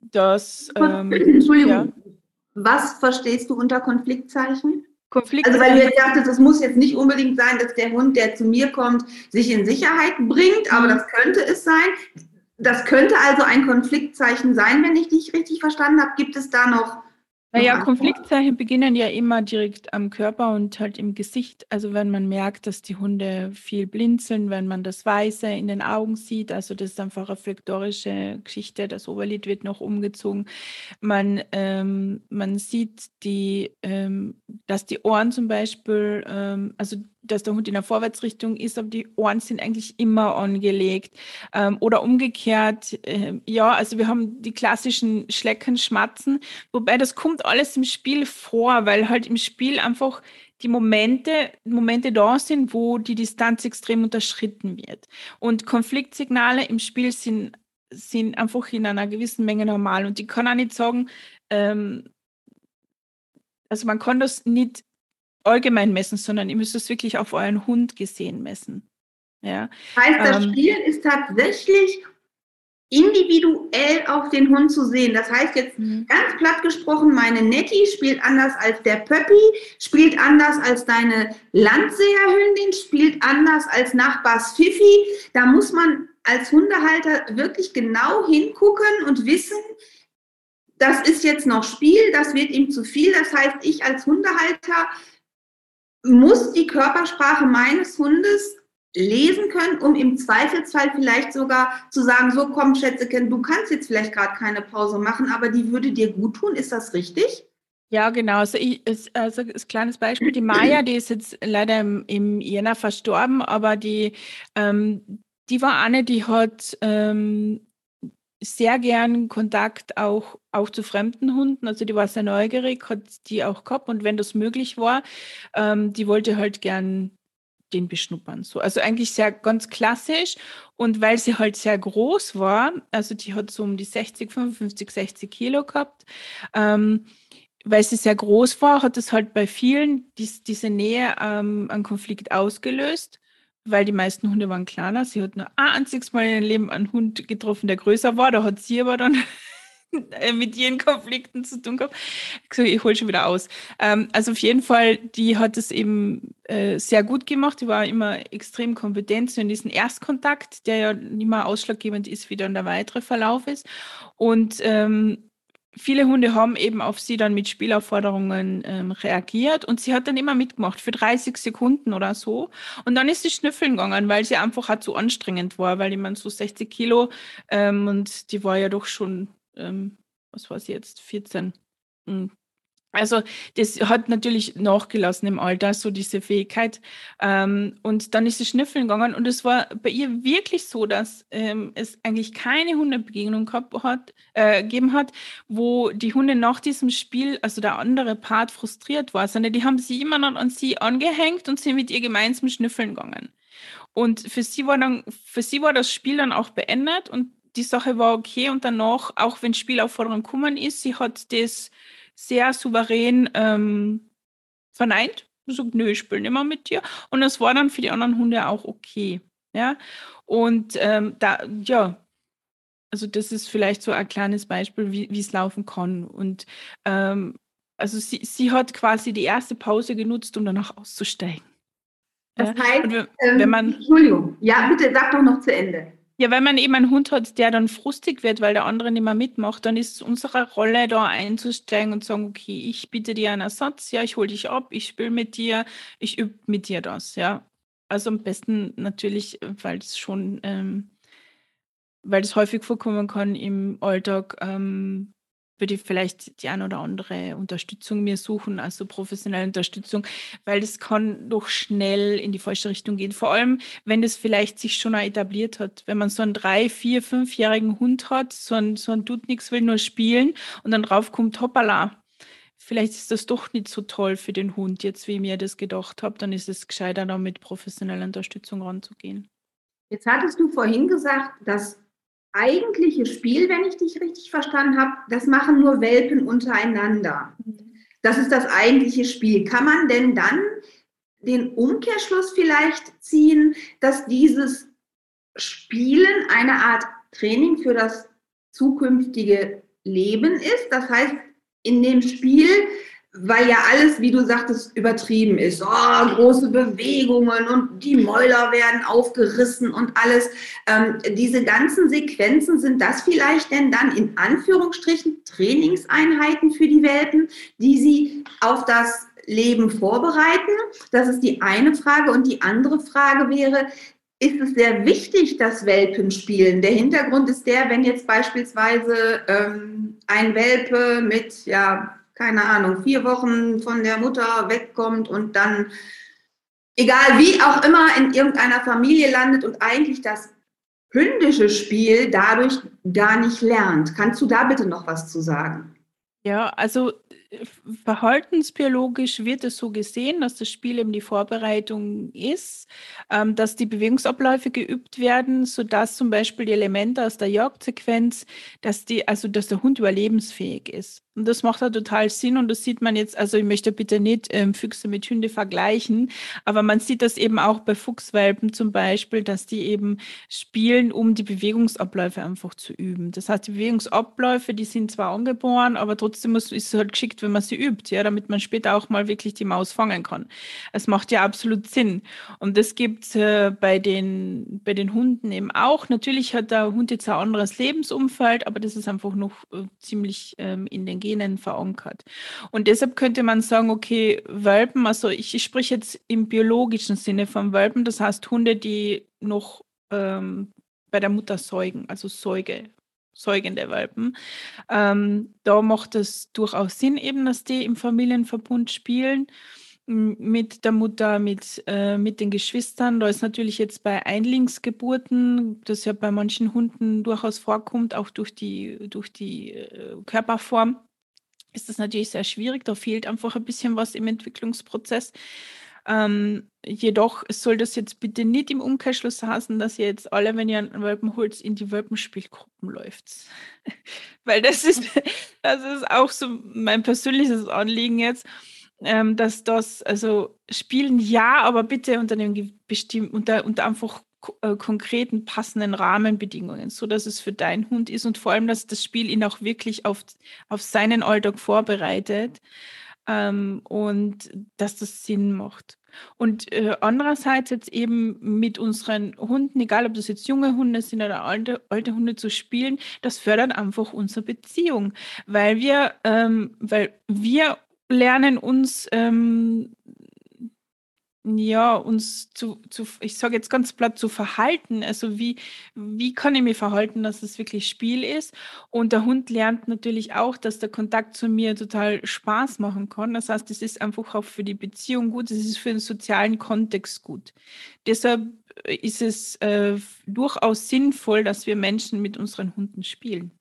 Speaker 1: das. Ähm,
Speaker 2: Entschuldigung, ja. was verstehst du unter Konfliktzeichen?
Speaker 1: Konfliktzeichen.
Speaker 2: Also weil du jetzt sagtest, es muss jetzt nicht unbedingt sein, dass der Hund, der zu mir kommt, sich in Sicherheit bringt, aber mhm. das könnte es sein. Das könnte also ein Konfliktzeichen sein, wenn ich dich richtig verstanden habe. Gibt es da noch
Speaker 1: naja, Konfliktzeichen beginnen ja immer direkt am Körper und halt im Gesicht. Also wenn man merkt, dass die Hunde viel blinzeln, wenn man das Weiße in den Augen sieht, also das ist einfach reflektorische Geschichte, das Oberlid wird noch umgezogen. Man, ähm, man sieht die, ähm, dass die Ohren zum Beispiel, ähm, also dass der Hund in der Vorwärtsrichtung ist, aber die Ohren sind eigentlich immer angelegt. Ähm, oder umgekehrt, äh, ja, also wir haben die klassischen Schlecken, Schmatzen, wobei das kommt alles im Spiel vor, weil halt im Spiel einfach die Momente, Momente da sind, wo die Distanz extrem unterschritten wird. Und Konfliktsignale im Spiel sind, sind einfach in einer gewissen Menge normal. Und ich kann auch nicht sagen, ähm, also man kann das nicht allgemein messen, sondern ihr müsst es wirklich auf euren Hund gesehen messen. Ja.
Speaker 2: Heißt, das ähm, Spielen ist tatsächlich individuell auf den Hund zu sehen. Das heißt jetzt mhm. ganz platt gesprochen, meine Nettie spielt anders als der Pöppi, spielt anders als deine Landseherhündin, spielt anders als Nachbars Fifi. Da muss man als Hundehalter wirklich genau hingucken und wissen, das ist jetzt noch Spiel, das wird ihm zu viel. Das heißt, ich als Hundehalter muss die Körpersprache meines Hundes lesen können, um im Zweifelsfall vielleicht sogar zu sagen, so komm Schätzekind, du kannst jetzt vielleicht gerade keine Pause machen, aber die würde dir gut tun. Ist das richtig?
Speaker 1: Ja, genau. Also, ich, also ein kleines Beispiel, die Maya, die ist jetzt leider im, im Jänner verstorben, aber die, ähm, die war eine, die hat ähm, sehr gern Kontakt auch, auch zu fremden Hunden. Also die war sehr neugierig, hat die auch gehabt und wenn das möglich war, ähm, die wollte halt gern den beschnuppern. So. Also eigentlich sehr ganz klassisch. Und weil sie halt sehr groß war, also die hat so um die 60, 55, 60 Kilo gehabt, ähm, weil sie sehr groß war, hat es halt bei vielen dies, diese Nähe ähm, einen Konflikt ausgelöst, weil die meisten Hunde waren kleiner. Sie hat nur ein einziges Mal in ihrem Leben einen Hund getroffen, der größer war. Da hat sie aber dann äh, mit ihren Konflikten zu tun gehabt. Ich, ich hole schon wieder aus. Ähm, also auf jeden Fall, die hat es eben äh, sehr gut gemacht. Die war immer extrem kompetent so in diesem Erstkontakt, der ja nicht mehr ausschlaggebend ist, wie dann der weitere Verlauf ist. Und ähm, viele Hunde haben eben auf sie dann mit Spielaufforderungen ähm, reagiert und sie hat dann immer mitgemacht für 30 Sekunden oder so. Und dann ist sie schnüffeln gegangen, weil sie einfach halt zu anstrengend war, weil ich meine, so 60 Kilo ähm, und die war ja doch schon ähm, was war es jetzt, 14. Hm. Also das hat natürlich nachgelassen im Alter, so diese Fähigkeit. Ähm, und dann ist sie schnüffeln gegangen und es war bei ihr wirklich so, dass ähm, es eigentlich keine Hundebegegnung gehabt hat, äh, gegeben hat, wo die Hunde nach diesem Spiel, also der andere Part frustriert war, sondern die haben sie immer noch an sie angehängt und sind mit ihr gemeinsam schnüffeln gegangen. Und für sie war dann, für sie war das Spiel dann auch beendet und die Sache war okay und danach, auch wenn Spielaufforderung gekommen ist, sie hat das sehr souverän ähm, verneint. So, nö, ich spiele nicht mehr mit dir. Und das war dann für die anderen Hunde auch okay. Ja. Und ähm, da, ja, also das ist vielleicht so ein kleines Beispiel, wie es laufen kann. Und ähm, also sie, sie hat quasi die erste Pause genutzt, um danach auszusteigen.
Speaker 2: Das heißt, wenn, wenn ähm, man, Entschuldigung, ja, bitte sag doch noch zu Ende.
Speaker 1: Ja, wenn man eben einen Hund hat, der dann frustig wird, weil der andere nicht mehr mitmacht, dann ist es unsere Rolle, da einzusteigen und sagen, okay, ich biete dir einen Ersatz, ja, ich hole dich ab, ich spiele mit dir, ich übe mit dir das, ja. Also am besten natürlich, weil es schon, ähm, weil es häufig vorkommen kann im Alltag, ähm, würde ich vielleicht die ein oder andere Unterstützung mir suchen, also professionelle Unterstützung, weil das kann doch schnell in die falsche Richtung gehen. Vor allem, wenn das vielleicht sich schon etabliert hat. Wenn man so einen drei, vier, fünfjährigen Hund hat, so ein, so ein tut nichts, will nur spielen und dann draufkommt, hoppala, vielleicht ist das doch nicht so toll für den Hund, jetzt wie ich mir das gedacht habe, dann ist es gescheiter, da mit professioneller Unterstützung ranzugehen.
Speaker 2: Jetzt hattest du vorhin gesagt, dass eigentliche Spiel, wenn ich dich richtig verstanden habe, das machen nur Welpen untereinander. Das ist das eigentliche Spiel. Kann man denn dann den Umkehrschluss vielleicht ziehen, dass dieses Spielen eine Art Training für das zukünftige Leben ist? Das heißt, in dem Spiel weil ja alles, wie du sagtest, übertrieben ist. Oh, große Bewegungen und die Mäuler werden aufgerissen und alles. Ähm, diese ganzen Sequenzen, sind das vielleicht denn dann in Anführungsstrichen Trainingseinheiten für die Welpen, die sie auf das Leben vorbereiten? Das ist die eine Frage. Und die andere Frage wäre, ist es sehr wichtig, dass Welpen spielen. Der Hintergrund ist der, wenn jetzt beispielsweise ähm, ein Welpe mit ja, keine Ahnung, vier Wochen von der Mutter wegkommt und dann, egal wie auch immer, in irgendeiner Familie landet und eigentlich das hündische Spiel dadurch gar nicht lernt. Kannst du da bitte noch was zu sagen?
Speaker 1: Ja, also verhaltensbiologisch wird es so gesehen, dass das Spiel eben die Vorbereitung ist, ähm, dass die Bewegungsabläufe geübt werden, sodass zum Beispiel die Elemente aus der Jagdsequenz, dass die, also dass der Hund überlebensfähig ist. Und das macht ja total Sinn und das sieht man jetzt, also ich möchte bitte nicht ähm, Füchse mit Hunde vergleichen, aber man sieht das eben auch bei Fuchswelpen zum Beispiel, dass die eben spielen, um die Bewegungsabläufe einfach zu üben. Das heißt, die Bewegungsabläufe, die sind zwar angeboren, aber trotzdem ist es halt geschickt, wenn man sie übt, ja, damit man später auch mal wirklich die Maus fangen kann. Es macht ja absolut Sinn. Und das gibt es äh, bei, den, bei den Hunden eben auch. Natürlich hat der Hund jetzt ein anderes Lebensumfeld, aber das ist einfach noch äh, ziemlich ähm, in den Genen verankert. Und deshalb könnte man sagen, okay, Welpen, also ich, ich spreche jetzt im biologischen Sinne von Welpen, das heißt Hunde, die noch ähm, bei der Mutter säugen, also Säuge, säugende Welpen. Ähm, da macht es durchaus Sinn, eben, dass die im Familienverbund spielen mit der Mutter, mit, äh, mit den Geschwistern. Da ist natürlich jetzt bei Einlingsgeburten, das ja bei manchen Hunden durchaus vorkommt, auch durch die, durch die äh, Körperform, ist das natürlich sehr schwierig. Da fehlt einfach ein bisschen was im Entwicklungsprozess. Ähm, jedoch soll das jetzt bitte nicht im Umkehrschluss heißen, dass ihr jetzt alle, wenn ihr einen Welpen holt, in die Welpenspielgruppen läuft. Weil das ist, das ist auch so mein persönliches Anliegen jetzt, ähm, dass das, also spielen ja, aber bitte unter dem bestimmten, unter, unter einfach äh, konkreten, passenden Rahmenbedingungen, so dass es für deinen Hund ist und vor allem, dass das Spiel ihn auch wirklich auf, auf seinen Alltag vorbereitet ähm, und dass das Sinn macht. Und äh, andererseits jetzt eben mit unseren Hunden, egal ob das jetzt junge Hunde sind oder alte, alte Hunde zu spielen, das fördert einfach unsere Beziehung, weil wir, ähm, weil wir lernen uns ähm, ja, uns zu, zu ich sage jetzt ganz platt, zu verhalten. Also wie, wie kann ich mich verhalten, dass es wirklich Spiel ist? Und der Hund lernt natürlich auch, dass der Kontakt zu mir total Spaß machen kann. Das heißt, es ist einfach auch für die Beziehung gut, es ist für den sozialen Kontext gut. Deshalb ist es äh, durchaus sinnvoll, dass wir Menschen mit unseren Hunden spielen.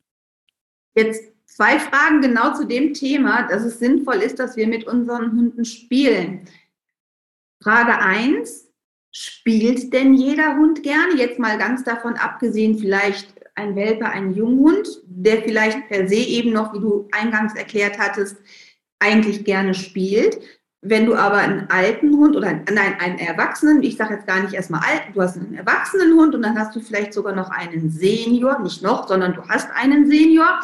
Speaker 2: Jetzt zwei Fragen genau zu dem Thema, dass es sinnvoll ist, dass wir mit unseren Hunden spielen. Frage 1, spielt denn jeder Hund gerne? Jetzt mal ganz davon abgesehen, vielleicht ein Welpe, ein Junghund, der vielleicht per se eben noch, wie du eingangs erklärt hattest, eigentlich gerne spielt. Wenn du aber einen alten Hund oder nein, einen Erwachsenen, ich sage jetzt gar nicht erstmal alt, du hast einen erwachsenen Hund und dann hast du vielleicht sogar noch einen Senior, nicht noch, sondern du hast einen Senior.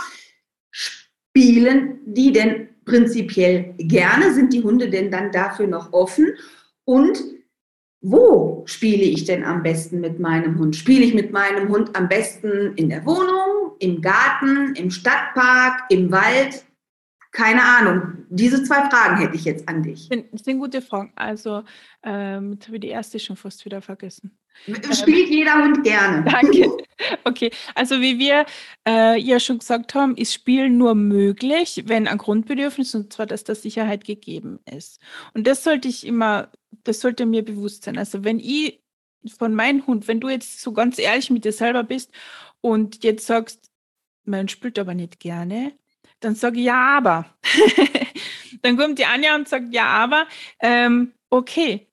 Speaker 2: Spielen die denn prinzipiell gerne? Sind die Hunde denn dann dafür noch offen? Und wo spiele ich denn am besten mit meinem Hund? Spiele ich mit meinem Hund am besten in der Wohnung, im Garten, im Stadtpark, im Wald? Keine Ahnung. Diese zwei Fragen hätte ich jetzt an dich.
Speaker 1: Das sind gute Fragen. Also, ähm, jetzt habe ich die erste schon fast wieder vergessen.
Speaker 2: Spielt ähm, jeder Hund gerne.
Speaker 1: Danke. Okay, also wie wir äh, ja schon gesagt haben, ist Spielen nur möglich, wenn ein Grundbedürfnis, und zwar, dass da Sicherheit gegeben ist. Und das sollte ich immer, das sollte mir bewusst sein. Also wenn ich von meinem Hund, wenn du jetzt so ganz ehrlich mit dir selber bist und jetzt sagst, mein spielt aber nicht gerne, dann sage ich ja, aber. dann kommt die Anja und sagt ja, aber. Ähm, okay,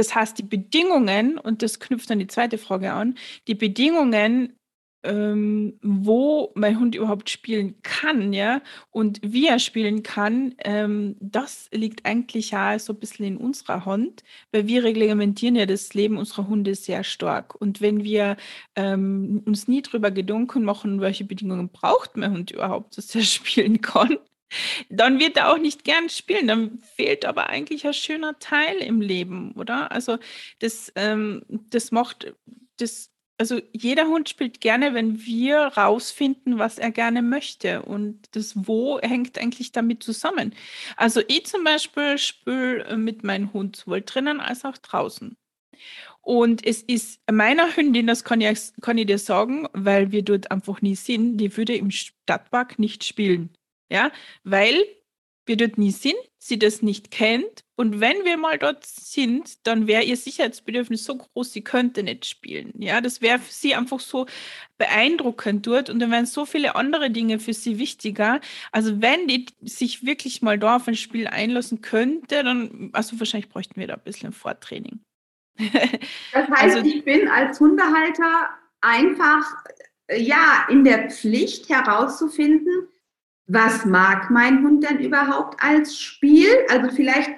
Speaker 1: das heißt, die Bedingungen, und das knüpft dann die zweite Frage an, die Bedingungen, ähm, wo mein Hund überhaupt spielen kann, ja, und wie er spielen kann, ähm, das liegt eigentlich ja so ein bisschen in unserer Hand, weil wir reglementieren ja das Leben unserer Hunde sehr stark. Und wenn wir ähm, uns nie darüber Gedanken machen, welche Bedingungen braucht mein Hund überhaupt, dass er spielen kann, dann wird er auch nicht gern spielen. Dann fehlt aber eigentlich ein schöner Teil im Leben, oder? Also das, ähm, das macht das, also jeder Hund spielt gerne, wenn wir rausfinden, was er gerne möchte. Und das Wo hängt eigentlich damit zusammen. Also ich zum Beispiel spiele äh, mit meinem Hund sowohl drinnen als auch draußen. Und es ist meiner Hündin, das kann ich, kann ich dir sagen, weil wir dort einfach nie sind, die würde im Stadtpark nicht spielen. Ja, weil wir dort nie sind, sie das nicht kennt. Und wenn wir mal dort sind, dann wäre ihr Sicherheitsbedürfnis so groß, sie könnte nicht spielen. Ja, das wäre für sie einfach so beeindruckend dort und dann wären so viele andere Dinge für sie wichtiger. Also wenn die sich wirklich mal da auf ein Spiel einlassen könnte, dann, also wahrscheinlich bräuchten wir da ein bisschen Vortraining.
Speaker 2: Das heißt, also, ich bin als Hundehalter einfach, ja, in der Pflicht herauszufinden, was mag mein Hund denn überhaupt als Spiel? Also vielleicht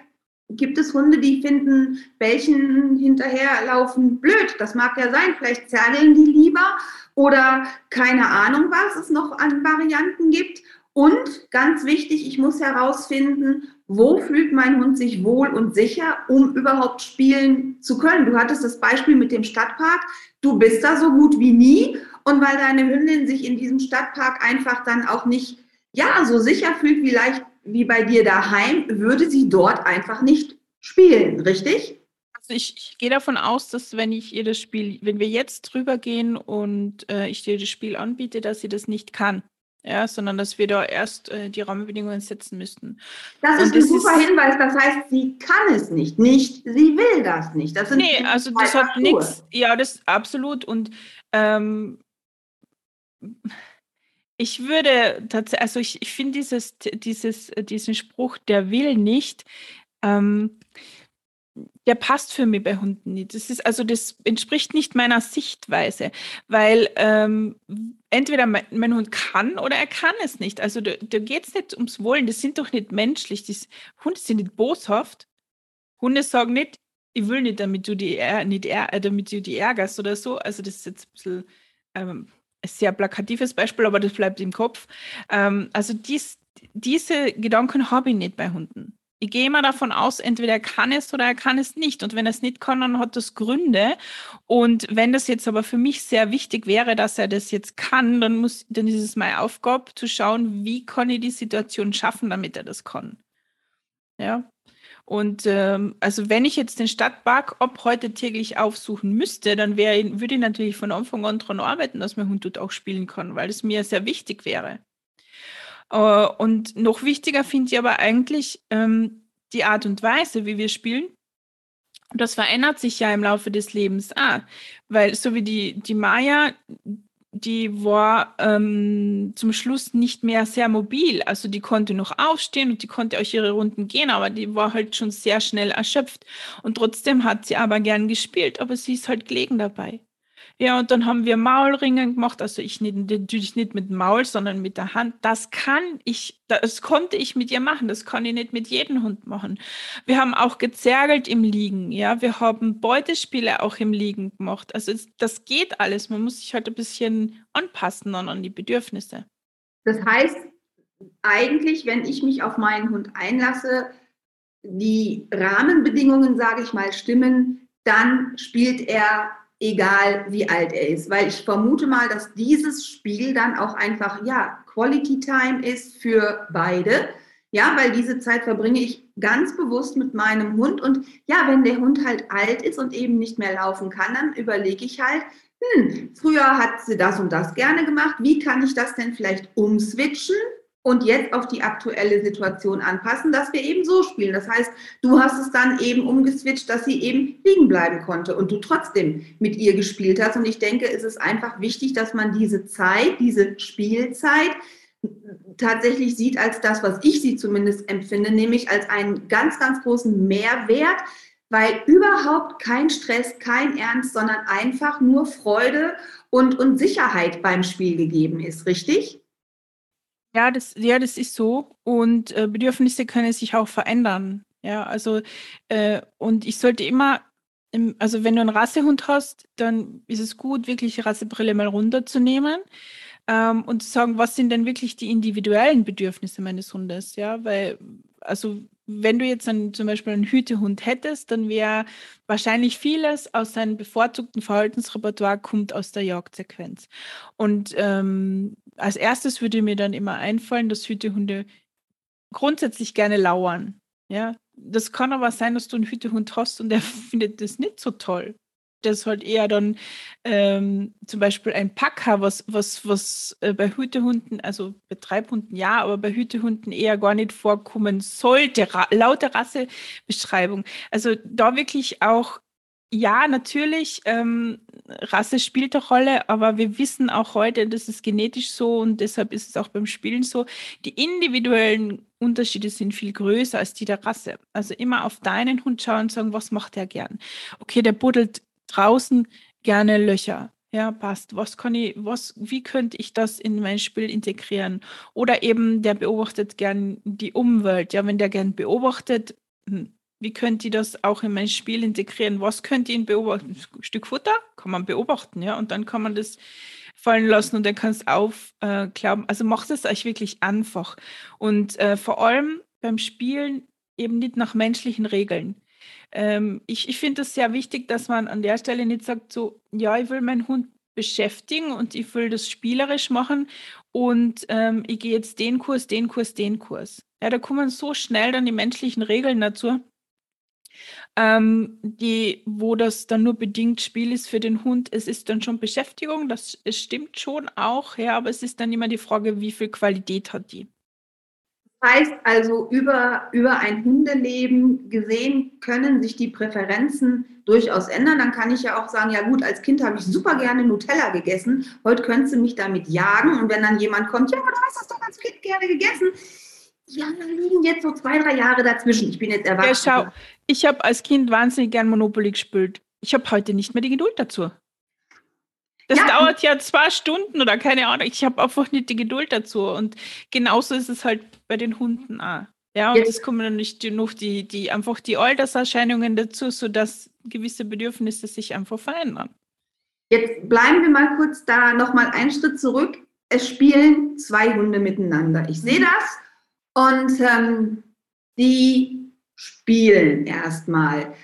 Speaker 2: gibt es Hunde, die finden Bällchen hinterherlaufen blöd. Das mag ja sein. Vielleicht zergeln die lieber oder keine Ahnung, was es noch an Varianten gibt. Und ganz wichtig, ich muss herausfinden, wo fühlt mein Hund sich wohl und sicher, um überhaupt spielen zu können. Du hattest das Beispiel mit dem Stadtpark. Du bist da so gut wie nie. Und weil deine Hündin sich in diesem Stadtpark einfach dann auch nicht ja, so sicher fühlt wie leicht wie bei dir daheim, würde sie dort einfach nicht spielen, richtig?
Speaker 1: Also ich, ich gehe davon aus, dass wenn ich ihr das Spiel, wenn wir jetzt drüber gehen und äh, ich dir das Spiel anbiete, dass sie das nicht kann. Ja, sondern dass wir da erst äh, die Rahmenbedingungen setzen müssten.
Speaker 2: Das ist ein super ist, Hinweis. Das heißt, sie kann es nicht. Nicht, sie will das nicht. Das
Speaker 1: sind nee, also das hat nichts. Ja, das absolut. Und ähm, ich würde tatsächlich, also ich, ich finde dieses, dieses, diesen Spruch, der will nicht, ähm, der passt für mich bei Hunden nicht. Das ist also das entspricht nicht meiner Sichtweise, weil ähm, entweder mein, mein, Hund kann oder er kann es nicht. Also da, da geht es nicht ums Wollen. Das sind doch nicht menschlich. Das, Hunde sind nicht boshaft. Hunde sagen nicht, ich will nicht, damit du die, nicht, äh, damit du die ärgerst oder so. Also das ist jetzt ein bisschen ähm, sehr plakatives Beispiel, aber das bleibt im Kopf. Ähm, also dies, diese Gedanken habe ich nicht bei Hunden. Ich gehe immer davon aus, entweder er kann es oder er kann es nicht. Und wenn er es nicht kann, dann hat das Gründe. Und wenn das jetzt aber für mich sehr wichtig wäre, dass er das jetzt kann, dann muss, dann ist es meine Aufgabe zu schauen, wie kann ich die Situation schaffen, damit er das kann. Ja. Und ähm, also wenn ich jetzt den Stadtpark ab heute täglich aufsuchen müsste, dann wäre, würde ich natürlich von Anfang an daran arbeiten, dass mein Hund dort auch spielen kann, weil es mir sehr wichtig wäre. Äh, und noch wichtiger finde ich aber eigentlich ähm, die Art und Weise, wie wir spielen. Das verändert sich ja im Laufe des Lebens auch, weil so wie die, die Maya, die war ähm, zum Schluss nicht mehr sehr mobil. Also die konnte noch aufstehen und die konnte auch ihre Runden gehen, aber die war halt schon sehr schnell erschöpft. Und trotzdem hat sie aber gern gespielt, aber sie ist halt gelegen dabei. Ja, und dann haben wir Maulringen gemacht. Also ich nicht, natürlich nicht mit dem Maul, sondern mit der Hand. Das kann ich, das konnte ich mit ihr machen. Das kann ich nicht mit jedem Hund machen. Wir haben auch gezergelt im Liegen. Ja, wir haben Beutespiele auch im Liegen gemacht. Also das geht alles. Man muss sich halt ein bisschen anpassen dann an die Bedürfnisse.
Speaker 2: Das heißt, eigentlich, wenn ich mich auf meinen Hund einlasse, die Rahmenbedingungen, sage ich mal, stimmen, dann spielt er egal wie alt er ist. Weil ich vermute mal, dass dieses Spiel dann auch einfach, ja, Quality Time ist für beide. Ja, weil diese Zeit verbringe ich ganz bewusst mit meinem Hund. Und ja, wenn der Hund halt alt ist und eben nicht mehr laufen kann, dann überlege ich halt, hm, früher hat sie das und das gerne gemacht. Wie kann ich das denn vielleicht umswitchen? Und jetzt auf die aktuelle Situation anpassen, dass wir eben so spielen. Das heißt, du hast es dann eben umgeswitcht, dass sie eben liegen bleiben konnte und du trotzdem mit ihr gespielt hast. Und ich denke, es ist einfach wichtig, dass man diese Zeit, diese Spielzeit tatsächlich sieht als das, was ich sie zumindest empfinde, nämlich als einen ganz, ganz großen Mehrwert, weil überhaupt kein Stress, kein Ernst, sondern einfach nur Freude und, und Sicherheit beim Spiel gegeben ist, richtig?
Speaker 1: Ja, das ja, das ist so und, äh, Bedürfnisse können sich auch verändern. Ja, also, äh, und ich sollte immer im also, wenn du einen Rassehund hast, dann ist es gut, wirklich die Rassebrille mal runterzunehmen, ähm, und zu sagen: „Was sind denn wirklich die individuellen Bedürfnisse meines Hundes?“ Ja, weil also, wenn du jetzt einen zum Beispiel einen Hütehund hättest, dann wäre wahrscheinlich vieles aus seinem bevorzugten Verhaltensrepertoire kommt aus der Jagdsequenz. Und, ähm, als erstes würde mir dann immer einfallen, dass Hütehunde grundsätzlich gerne lauern, ja? Das kann aber sein, dass du einen Hütehund hast und der findet das nicht so toll das halt eher dann ähm, zum Beispiel ein Packer, was, was, was äh, bei Hütehunden, also bei Treibhunden ja, aber bei Hütehunden eher gar nicht vorkommen sollte, ra laut der Rassebeschreibung. Also da wirklich auch, ja, natürlich, ähm, Rasse spielt eine Rolle, aber wir wissen auch heute, das ist genetisch so und deshalb ist es auch beim Spielen so, die individuellen Unterschiede sind viel größer als die der Rasse. Also immer auf deinen Hund schauen und sagen, was macht er gern? Okay, der buddelt draußen gerne Löcher. Ja, passt. Was kann ich, was, wie könnte ich das in mein Spiel integrieren? Oder eben, der beobachtet gern die Umwelt. Ja, wenn der gern beobachtet, hm, wie könnte ich das auch in mein Spiel integrieren? Was könnte ich ihn beobachten? Ein Stück Futter kann man beobachten, ja, und dann kann man das fallen lassen und dann kannst aufklauben. Äh, also macht es euch wirklich einfach. Und äh, vor allem beim Spielen eben nicht nach menschlichen Regeln. Ähm, ich ich finde es sehr wichtig, dass man an der Stelle nicht sagt, so, ja, ich will meinen Hund beschäftigen und ich will das spielerisch machen und ähm, ich gehe jetzt den Kurs, den Kurs, den Kurs. Ja, da kommen so schnell dann die menschlichen Regeln dazu, ähm, die, wo das dann nur bedingt Spiel ist für den Hund. Es ist dann schon Beschäftigung, das stimmt schon auch, ja, aber es ist dann immer die Frage, wie viel Qualität hat die
Speaker 2: heißt also, über, über ein Hundeleben gesehen können sich die Präferenzen durchaus ändern. Dann kann ich ja auch sagen, ja gut, als Kind habe ich super gerne Nutella gegessen. Heute könntest du mich damit jagen. Und wenn dann jemand kommt, ja, du hast das doch als Kind gerne gegessen. Ja, da liegen jetzt so zwei, drei Jahre dazwischen. Ich bin jetzt erwachsen.
Speaker 1: Ja, schau, ich habe als Kind wahnsinnig gern Monopoly gespielt. Ich habe heute nicht mehr die Geduld dazu. Das ja. dauert ja zwei Stunden oder keine Ahnung. Ich habe einfach nicht die Geduld dazu. Und genauso ist es halt bei den Hunden auch. Ja, und es kommen dann nicht noch die, die einfach die Alterserscheinungen dazu, sodass gewisse Bedürfnisse sich einfach verändern.
Speaker 2: Jetzt bleiben wir mal kurz da nochmal einen Schritt zurück. Es spielen zwei Hunde miteinander. Ich sehe das und ähm, die spielen erstmal.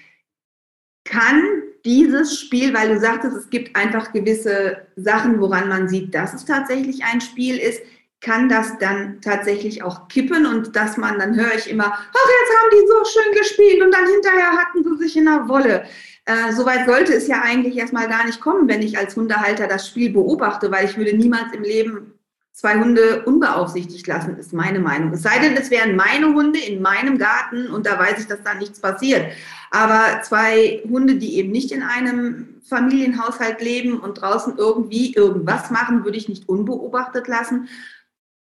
Speaker 2: Kann dieses Spiel, weil du sagtest, es gibt einfach gewisse Sachen, woran man sieht, dass es tatsächlich ein Spiel ist, kann das dann tatsächlich auch kippen und dass man, dann höre ich immer, ach, jetzt haben die so schön gespielt und dann hinterher hatten sie sich in der Wolle. Äh, Soweit sollte es ja eigentlich erstmal gar nicht kommen, wenn ich als Hundehalter das Spiel beobachte, weil ich würde niemals im Leben zwei Hunde unbeaufsichtigt lassen, ist meine Meinung. Es sei denn, es wären meine Hunde in meinem Garten und da weiß ich, dass da nichts passiert. Aber zwei Hunde, die eben nicht in einem Familienhaushalt leben und draußen irgendwie irgendwas machen, würde ich nicht unbeobachtet lassen.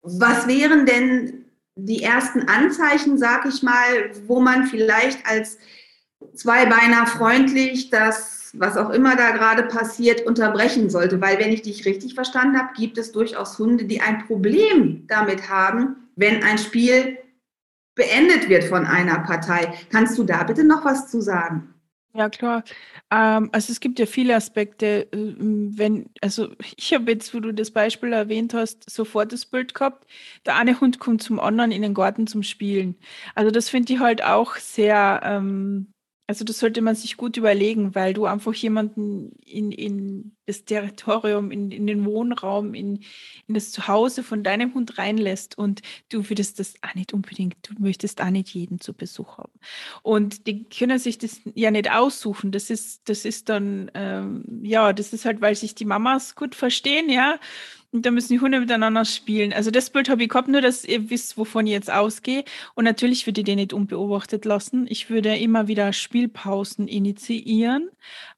Speaker 2: Was wären denn die ersten Anzeichen, sag ich mal, wo man vielleicht als Zweibeiner freundlich das, was auch immer da gerade passiert, unterbrechen sollte? Weil, wenn ich dich richtig verstanden habe, gibt es durchaus Hunde, die ein Problem damit haben, wenn ein Spiel beendet wird von einer Partei. Kannst du da bitte noch was zu sagen?
Speaker 1: Ja, klar. Ähm, also es gibt ja viele Aspekte, ähm, wenn, also ich habe jetzt, wo du das Beispiel erwähnt hast, sofort das Bild gehabt. Der eine Hund kommt zum anderen in den Garten zum Spielen. Also das finde ich halt auch sehr ähm, also das sollte man sich gut überlegen, weil du einfach jemanden in, in das Territorium, in, in den Wohnraum, in, in das Zuhause von deinem Hund reinlässt und du würdest das auch nicht unbedingt, du möchtest auch nicht jeden zu Besuch haben. Und die können sich das ja nicht aussuchen. Das ist, das ist dann, ähm, ja, das ist halt, weil sich die Mamas gut verstehen, ja. Da müssen die Hunde miteinander spielen. Also das Bild habe ich gehabt, nur dass ihr wisst, wovon ich jetzt ausgehe. Und natürlich würde ich den nicht unbeobachtet lassen. Ich würde immer wieder Spielpausen initiieren,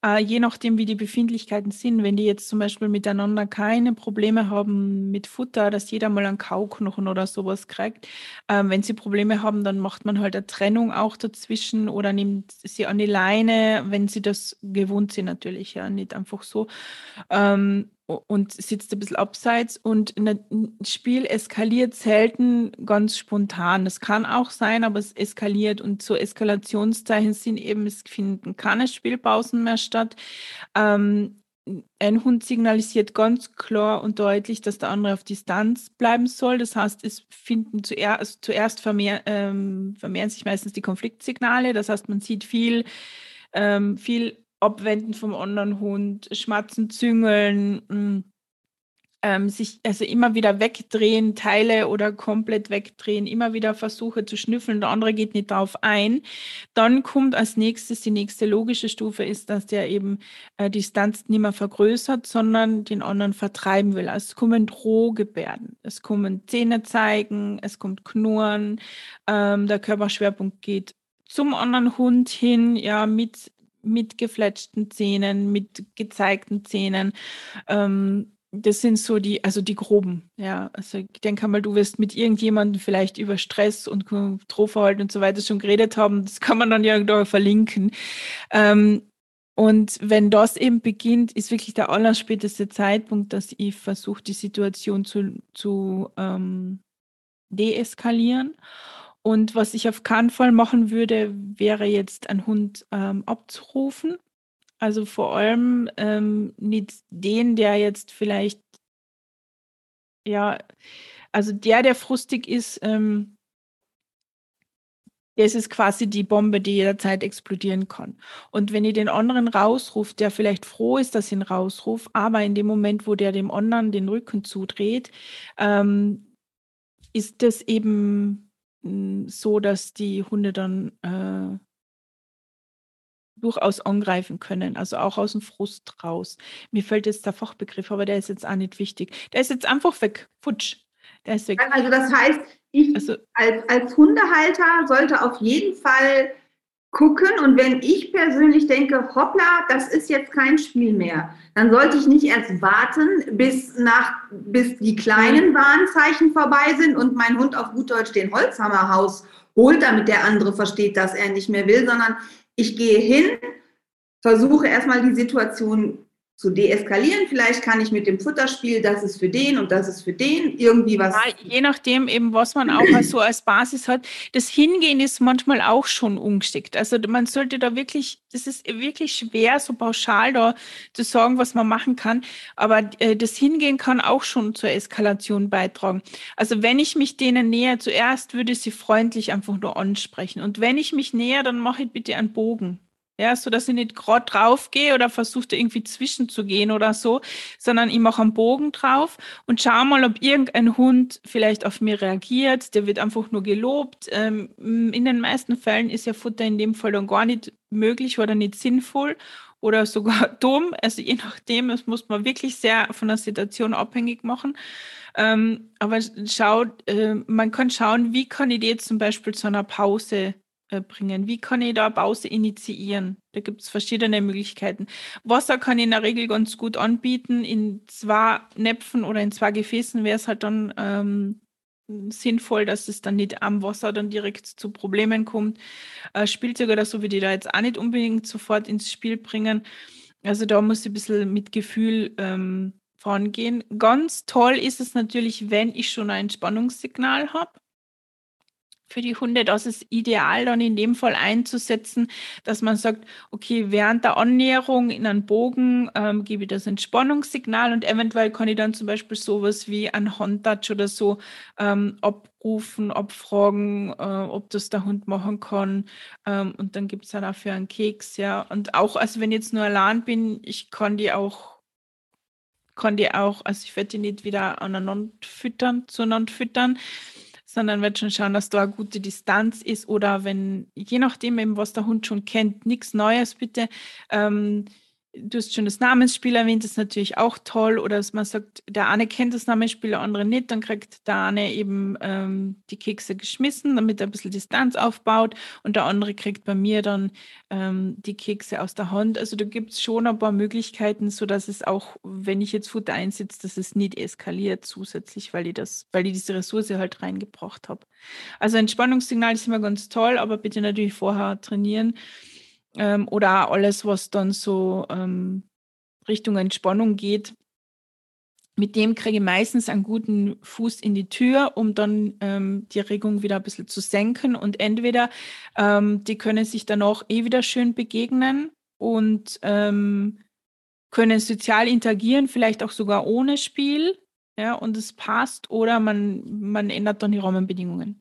Speaker 1: äh, je nachdem, wie die Befindlichkeiten sind. Wenn die jetzt zum Beispiel miteinander keine Probleme haben mit Futter, dass jeder mal einen Kauknochen oder sowas kriegt. Äh, wenn sie Probleme haben, dann macht man halt eine Trennung auch dazwischen oder nimmt sie an die Leine, wenn sie das gewohnt sind natürlich, ja, nicht einfach so. Ähm, und sitzt ein bisschen abseits und ein Spiel eskaliert selten ganz spontan. Das kann auch sein, aber es eskaliert und so Eskalationszeichen sind eben, es finden keine Spielpausen mehr statt. Ähm, ein Hund signalisiert ganz klar und deutlich, dass der andere auf Distanz bleiben soll. Das heißt, es finden zuerst, also zuerst vermehr, ähm, vermehren sich meistens die Konfliktsignale. Das heißt, man sieht viel, ähm, viel Abwenden vom anderen Hund, Schmatzen, Züngeln, hm, ähm, sich also immer wieder wegdrehen, Teile oder komplett wegdrehen, immer wieder Versuche zu schnüffeln, der andere geht nicht darauf ein. Dann kommt als nächstes, die nächste logische Stufe ist, dass der eben äh, Distanz nicht mehr vergrößert, sondern den anderen vertreiben will. Also es kommen Drohgebärden, es kommen Zähne zeigen, es kommt Knurren, ähm, der Körperschwerpunkt geht zum anderen Hund hin, ja, mit mit gefletschten Zähnen, mit gezeigten Zähnen. Ähm, das sind so die, also die groben, ja. Also ich denke mal, du wirst mit irgendjemandem vielleicht über Stress und Drohverhalten und so weiter schon geredet haben. Das kann man dann irgendwo verlinken. Ähm, Und wenn das eben beginnt, ist wirklich der allerspäteste Zeitpunkt, dass ich versuche, die Situation zu, zu ähm, deeskalieren. Und was ich auf keinen Fall machen würde, wäre jetzt einen Hund ähm, abzurufen. Also vor allem ähm, nicht den, der jetzt vielleicht, ja, also der, der frustig ist, ähm, das ist quasi die Bombe, die jederzeit explodieren kann. Und wenn ihr den anderen rausruft, der vielleicht froh ist, dass ich ihn rausruft, aber in dem Moment, wo der dem anderen den Rücken zudreht, ähm, ist das eben so, dass die Hunde dann äh, durchaus angreifen können, also auch aus dem Frust raus. Mir fällt jetzt der Fachbegriff, aber der ist jetzt auch nicht wichtig. Der ist jetzt einfach weg, futsch. Der ist weg.
Speaker 2: Also das heißt, ich also, als, als Hundehalter sollte auf jeden Fall gucken. Und wenn ich persönlich denke, hoppla, das ist jetzt kein Spiel mehr, dann sollte ich nicht erst warten, bis, nach, bis die kleinen Warnzeichen vorbei sind und mein Hund auf gut Deutsch den Holzhammer Haus holt, damit der andere versteht, dass er nicht mehr will, sondern ich gehe hin, versuche erstmal die Situation zu deeskalieren. Vielleicht kann ich mit dem Futterspiel, das ist für den und das ist für den, irgendwie was. Ja,
Speaker 1: je nachdem eben, was man auch so als Basis hat. Das Hingehen ist manchmal auch schon ungeschickt. Also man sollte da wirklich, das ist wirklich schwer, so pauschal da zu sagen, was man machen kann. Aber äh, das Hingehen kann auch schon zur Eskalation beitragen. Also wenn ich mich denen näher, zuerst würde ich sie freundlich einfach nur ansprechen. Und wenn ich mich näher, dann mache ich bitte einen Bogen ja, so dass ich nicht gerade drauf gehe oder versuche irgendwie zwischenzugehen oder so, sondern ich mache einen Bogen drauf und schau mal, ob irgendein Hund vielleicht auf mir reagiert. Der wird einfach nur gelobt. Ähm, in den meisten Fällen ist ja Futter in dem Fall dann gar nicht möglich oder nicht sinnvoll oder sogar dumm. Also je nachdem, das muss man wirklich sehr von der Situation abhängig machen. Ähm, aber schaut, äh, man kann schauen, wie kann ich die jetzt zum Beispiel zu einer Pause bringen? Wie kann ich da eine Pause initiieren? Da gibt es verschiedene Möglichkeiten. Wasser kann ich in der Regel ganz gut anbieten. In zwei Näpfen oder in zwei Gefäßen wäre es halt dann ähm, sinnvoll, dass es dann nicht am Wasser dann direkt zu Problemen kommt. Äh, Spielzeug oder so würde ich da jetzt auch nicht unbedingt sofort ins Spiel bringen. Also da muss ich ein bisschen mit Gefühl ähm, vorangehen. Ganz toll ist es natürlich, wenn ich schon ein Entspannungssignal habe für die Hunde, das ist ideal dann in dem Fall einzusetzen, dass man sagt, okay, während der Annäherung in einen Bogen ähm, gebe ich das Entspannungssignal und eventuell kann ich dann zum Beispiel sowas wie ein Handtouch oder so ähm, abrufen, abfragen, äh, ob das der Hund machen kann ähm, und dann gibt es dann auch für einen Keks, ja. Und auch, also wenn ich jetzt nur allein bin, ich kann die auch kann die auch, also ich werde die nicht wieder aneinander füttern, zueinander füttern, sondern wird schon schauen, dass da eine gute Distanz ist oder wenn, je nachdem eben, was der Hund schon kennt, nichts Neues bitte. Ähm, Du hast schon das Namensspiel erwähnt, das ist natürlich auch toll. Oder dass man sagt, der eine kennt das Namensspiel, der andere nicht, dann kriegt der eine eben ähm, die Kekse geschmissen, damit er ein bisschen Distanz aufbaut und der andere kriegt bei mir dann ähm, die Kekse aus der Hand. Also da gibt es schon ein paar Möglichkeiten, sodass es auch, wenn ich jetzt Futter einsetze, dass es nicht eskaliert zusätzlich, weil ich das, weil ich diese Ressource halt reingebracht habe. Also Entspannungssignal ist immer ganz toll, aber bitte natürlich vorher trainieren ähm, oder auch alles, was dann so ähm, Richtung Entspannung geht. Mit dem kriege ich meistens einen guten Fuß in die Tür, um dann ähm, die Regung wieder ein bisschen zu senken. Und entweder ähm, die können sich danach eh wieder schön begegnen und ähm, können sozial interagieren, vielleicht auch sogar ohne Spiel. Ja, und es passt, oder man, man ändert dann die Rahmenbedingungen.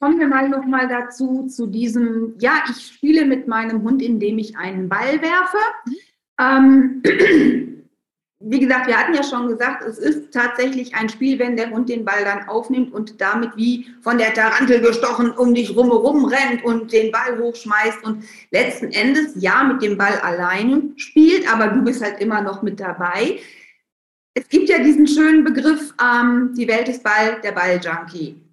Speaker 2: Kommen wir mal noch mal dazu, zu diesem, ja, ich spiele mit meinem Hund, indem ich einen Ball werfe. Ähm, wie gesagt, wir hatten ja schon gesagt, es ist tatsächlich ein Spiel, wenn der Hund den Ball dann aufnimmt und damit wie von der Tarantel gestochen um dich rumherum rennt und den Ball hochschmeißt und letzten Endes ja mit dem Ball alleine spielt, aber du bist halt immer noch mit dabei. Es gibt ja diesen schönen Begriff, ähm, die Welt ist Ball, der Ball-Junkie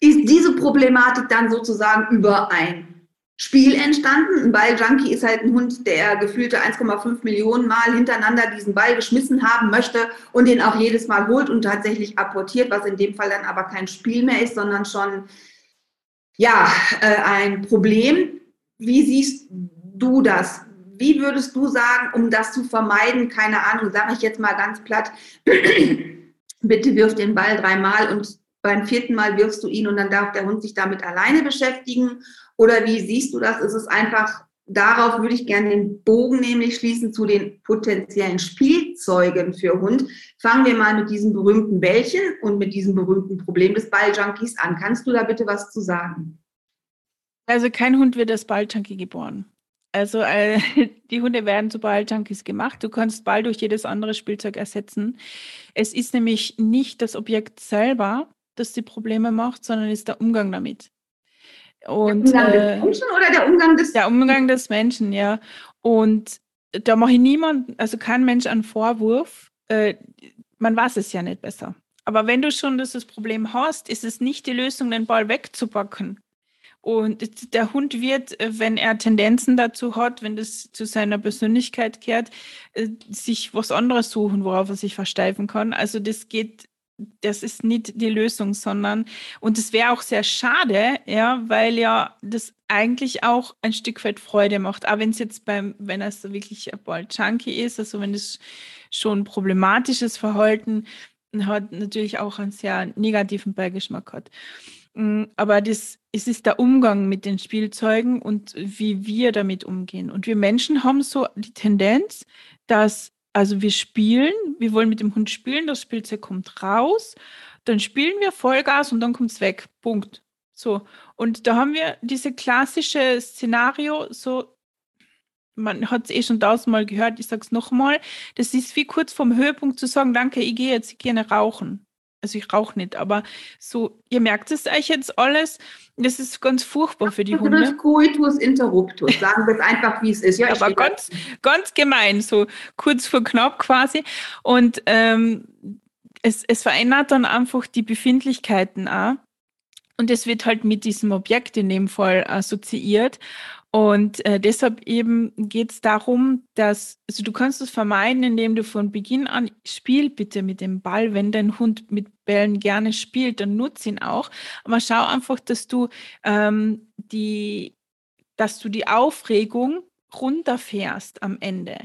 Speaker 2: ist diese Problematik dann sozusagen über ein Spiel entstanden. Ein Balljunkie ist halt ein Hund, der gefühlte 1,5 Millionen Mal hintereinander diesen Ball geschmissen haben möchte und den auch jedes Mal holt und tatsächlich apportiert, was in dem Fall dann aber kein Spiel mehr ist, sondern schon ja, äh, ein Problem. Wie siehst du das? Wie würdest du sagen, um das zu vermeiden, keine Ahnung, sage ich jetzt mal ganz platt, bitte wirf den Ball dreimal und beim vierten Mal wirfst du ihn und dann darf der Hund sich damit alleine beschäftigen? Oder wie siehst du das? Ist es einfach, darauf würde ich gerne den Bogen nämlich schließen zu den potenziellen Spielzeugen für Hund. Fangen wir mal mit diesem berühmten Bällchen und mit diesem berühmten Problem des Balljunkies an. Kannst du da bitte was zu sagen?
Speaker 1: Also kein Hund wird als Balljunkie geboren. Also äh, die Hunde werden zu Balljunkies gemacht. Du kannst Ball durch jedes andere Spielzeug ersetzen. Es ist nämlich nicht das Objekt selber, das die Probleme macht, sondern ist der Umgang damit.
Speaker 2: Und, der Umgang äh, des Menschen oder der Umgang des
Speaker 1: Der Umgang des Menschen, ja. Und da mache ich niemand, also kein Mensch einen Vorwurf. Äh, man weiß es ja nicht besser. Aber wenn du schon das Problem hast, ist es nicht die Lösung, den Ball wegzupacken. Und der Hund wird, äh, wenn er Tendenzen dazu hat, wenn das zu seiner Persönlichkeit kehrt, äh, sich was anderes suchen, worauf er sich versteifen kann. Also das geht, das ist nicht die Lösung, sondern, und es wäre auch sehr schade, ja, weil ja das eigentlich auch ein Stück weit Freude macht. Auch wenn es jetzt beim, wenn es so wirklich ein Ball Junkie ist, also wenn es schon problematisches Verhalten hat, natürlich auch einen sehr negativen Beigeschmack hat. Mm, aber das, es ist der Umgang mit den Spielzeugen und wie wir damit umgehen. Und wir Menschen haben so die Tendenz, dass, also wir spielen, wir wollen mit dem Hund spielen, das Spielzeug kommt raus, dann spielen wir Vollgas und dann kommt es weg. Punkt. So. Und da haben wir diese klassische Szenario, so, man hat es eh schon tausendmal gehört, ich sage es nochmal, das ist wie kurz vorm Höhepunkt zu sagen, danke, ich gehe jetzt gerne rauchen also ich rauche nicht, aber so, ihr merkt es euch jetzt alles, das ist ganz furchtbar für die Hunde.
Speaker 2: Coitus interruptus, sagen wir es einfach, wie es ist.
Speaker 1: Ja, aber ganz, ganz gemein, so kurz vor knapp quasi. Und ähm, es, es verändert dann einfach die Befindlichkeiten auch. Und es wird halt mit diesem Objekt in dem Fall assoziiert. Und äh, deshalb eben geht es darum, dass, also du kannst es vermeiden, indem du von Beginn an, spiel bitte mit dem Ball. Wenn dein Hund mit Bällen gerne spielt, dann nutze ihn auch. Aber schau einfach, dass du ähm, die, dass du die Aufregung runterfährst am Ende.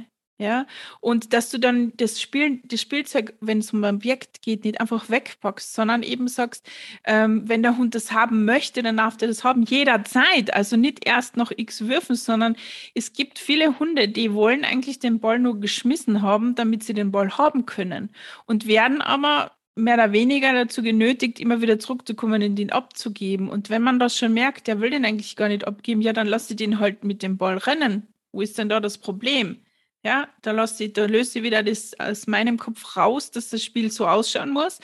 Speaker 1: Ja, und dass du dann das Spiel, das Spielzeug, wenn es um ein Objekt geht, nicht einfach wegpackst, sondern eben sagst, ähm, wenn der Hund das haben möchte, dann darf der das haben jederzeit. Also nicht erst noch x würfen, sondern es gibt viele Hunde, die wollen eigentlich den Ball nur geschmissen haben, damit sie den Ball haben können und werden aber mehr oder weniger dazu genötigt, immer wieder zurückzukommen und ihn abzugeben. Und wenn man das schon merkt, der will den eigentlich gar nicht abgeben, ja, dann lass sie den halt mit dem Ball rennen. Wo ist denn da das Problem? Ja, da, lasse ich, da löse ich wieder das aus meinem Kopf raus, dass das Spiel so ausschauen muss.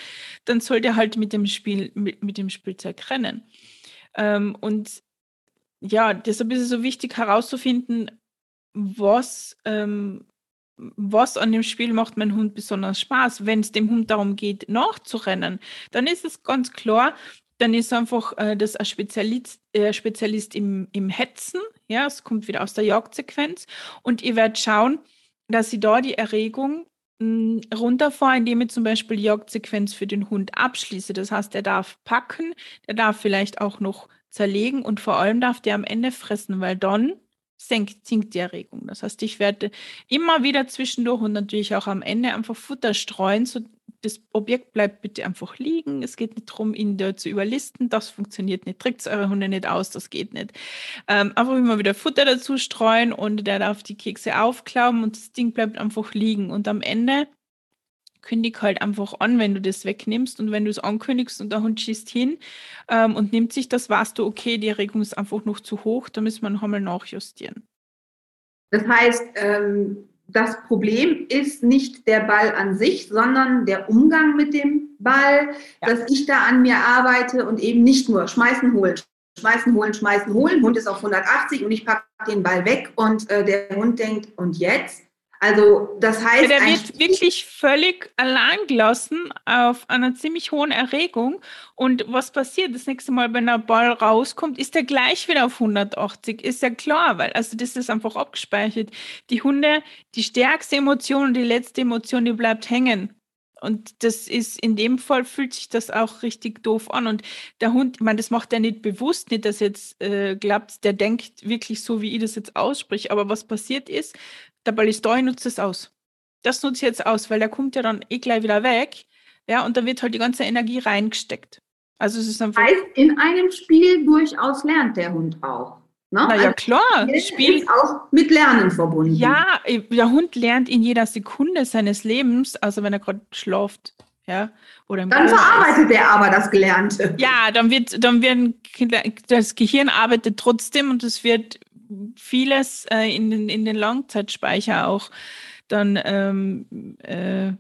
Speaker 1: Dann sollte er halt mit dem Spiel, mit, mit dem Spielzeug rennen. Ähm, und ja, deshalb ist es so wichtig herauszufinden, was, ähm, was an dem Spiel macht mein Hund besonders Spaß. Wenn es dem Hund darum geht, nachzurennen, dann ist es ganz klar, dann ist einfach äh, das ein Spezialist, äh, Spezialist im, im Hetzen. Ja, es kommt wieder aus der Jagdsequenz. Und ihr werdet schauen, dass sie da die Erregung mh, hm, runterfahre, indem ich zum Beispiel die Jagdsequenz für den Hund abschließe. Das heißt, er darf packen, er darf vielleicht auch noch zerlegen und vor allem darf der am Ende fressen, weil dann senkt, sinkt die Erregung. Das heißt, ich werde immer wieder zwischendurch und natürlich auch am Ende einfach Futter streuen, so das Objekt bleibt bitte einfach liegen. Es geht nicht darum, ihn da zu überlisten. Das funktioniert nicht. Trägt eure Hunde nicht aus, das geht nicht. Ähm, einfach immer wieder Futter dazu streuen und der darf die Kekse aufklauen und das Ding bleibt einfach liegen. Und am Ende kündig halt einfach an, wenn du das wegnimmst und wenn du es ankündigst und der Hund schießt hin ähm, und nimmt sich das, weißt du, okay, die Erregung ist einfach noch zu hoch, da müssen wir noch einmal nachjustieren.
Speaker 2: Das heißt, ähm, das Problem ist nicht der Ball an sich, sondern der Umgang mit dem Ball, ja. dass ich da an mir arbeite und eben nicht nur schmeißen, holen, schmeißen, holen, schmeißen, holen. Hund ist auf 180 und ich packe den Ball weg und äh, der Hund denkt, und jetzt? Also das heißt.
Speaker 1: Der wird wirklich völlig allein gelassen auf einer ziemlich hohen Erregung. Und was passiert das nächste Mal, wenn der Ball rauskommt, ist er gleich wieder auf 180. Ist ja klar, weil also das ist einfach abgespeichert. Die Hunde, die stärkste Emotion und die letzte Emotion, die bleibt hängen. Und das ist in dem Fall fühlt sich das auch richtig doof an. Und der Hund, ich meine, das macht er nicht bewusst, nicht, dass jetzt äh, glaubt, der denkt wirklich so, wie ich das jetzt ausspreche. Aber was passiert ist, der Ballistoi nutzt es aus. Das nutzt jetzt aus, weil der kommt ja dann eh gleich wieder weg. Ja, und da wird halt die ganze Energie reingesteckt. Also es ist einfach.
Speaker 2: Heißt, in einem Spiel durchaus lernt der Hund auch.
Speaker 1: Ne? Na ja, also, klar.
Speaker 2: Spiel ist auch mit Lernen verbunden.
Speaker 1: Ja, der Hund lernt in jeder Sekunde seines Lebens, also wenn er gerade schläft. Ja,
Speaker 2: oder dann verarbeitet er aber das Gelernte.
Speaker 1: Ja, dann wird, dann werden das Gehirn arbeitet trotzdem und es wird vieles äh, in, den, in den Langzeitspeicher auch dann ähm, äh,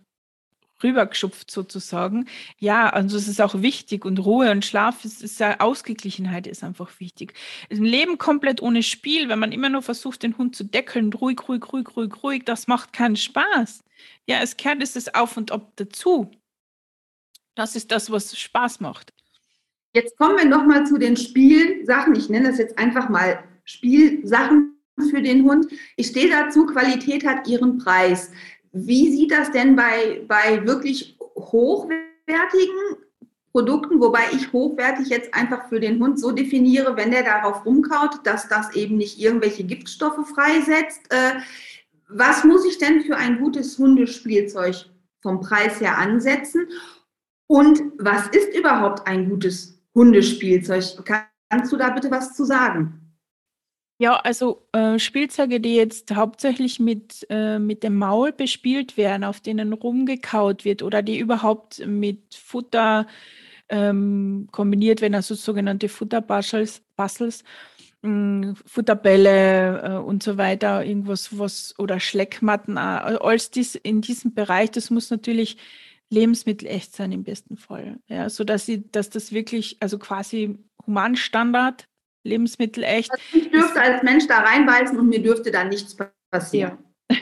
Speaker 1: rübergeschupft sozusagen. Ja, also es ist auch wichtig und Ruhe und Schlaf ist, ist ja Ausgeglichenheit ist einfach wichtig. Ein Leben komplett ohne Spiel, wenn man immer nur versucht, den Hund zu deckeln, ruhig, ruhig, ruhig, ruhig, ruhig, das macht keinen Spaß. Ja, es kehrt es Auf und Ab dazu. Das ist das, was Spaß macht.
Speaker 2: Jetzt kommen wir nochmal zu den Spielsachen. Ich nenne das jetzt einfach mal Spielsachen für den Hund. Ich stehe dazu, Qualität hat ihren Preis. Wie sieht das denn bei, bei wirklich hochwertigen Produkten, wobei ich hochwertig jetzt einfach für den Hund so definiere, wenn der darauf rumkaut, dass das eben nicht irgendwelche Giftstoffe freisetzt. Äh, was muss ich denn für ein gutes Hundespielzeug vom Preis her ansetzen? Und was ist überhaupt ein gutes Hundespielzeug? Kannst du da bitte was zu sagen?
Speaker 1: Ja, also äh, Spielzeuge, die jetzt hauptsächlich mit, äh, mit dem Maul bespielt werden, auf denen rumgekaut wird oder die überhaupt mit Futter ähm, kombiniert werden, also sogenannte Futterbuzzles, Puzzles, hm, Futterbälle äh, und so weiter, irgendwas, was oder Schleckmatten, äh, alles dies in diesem Bereich, das muss natürlich lebensmittelecht sein im besten Fall. Ja, so dass sie, dass das wirklich, also quasi Humanstandard Lebensmittel echt. Also
Speaker 2: ich dürfte als Mensch da reinbeißen und mir dürfte da nichts passieren. Ja.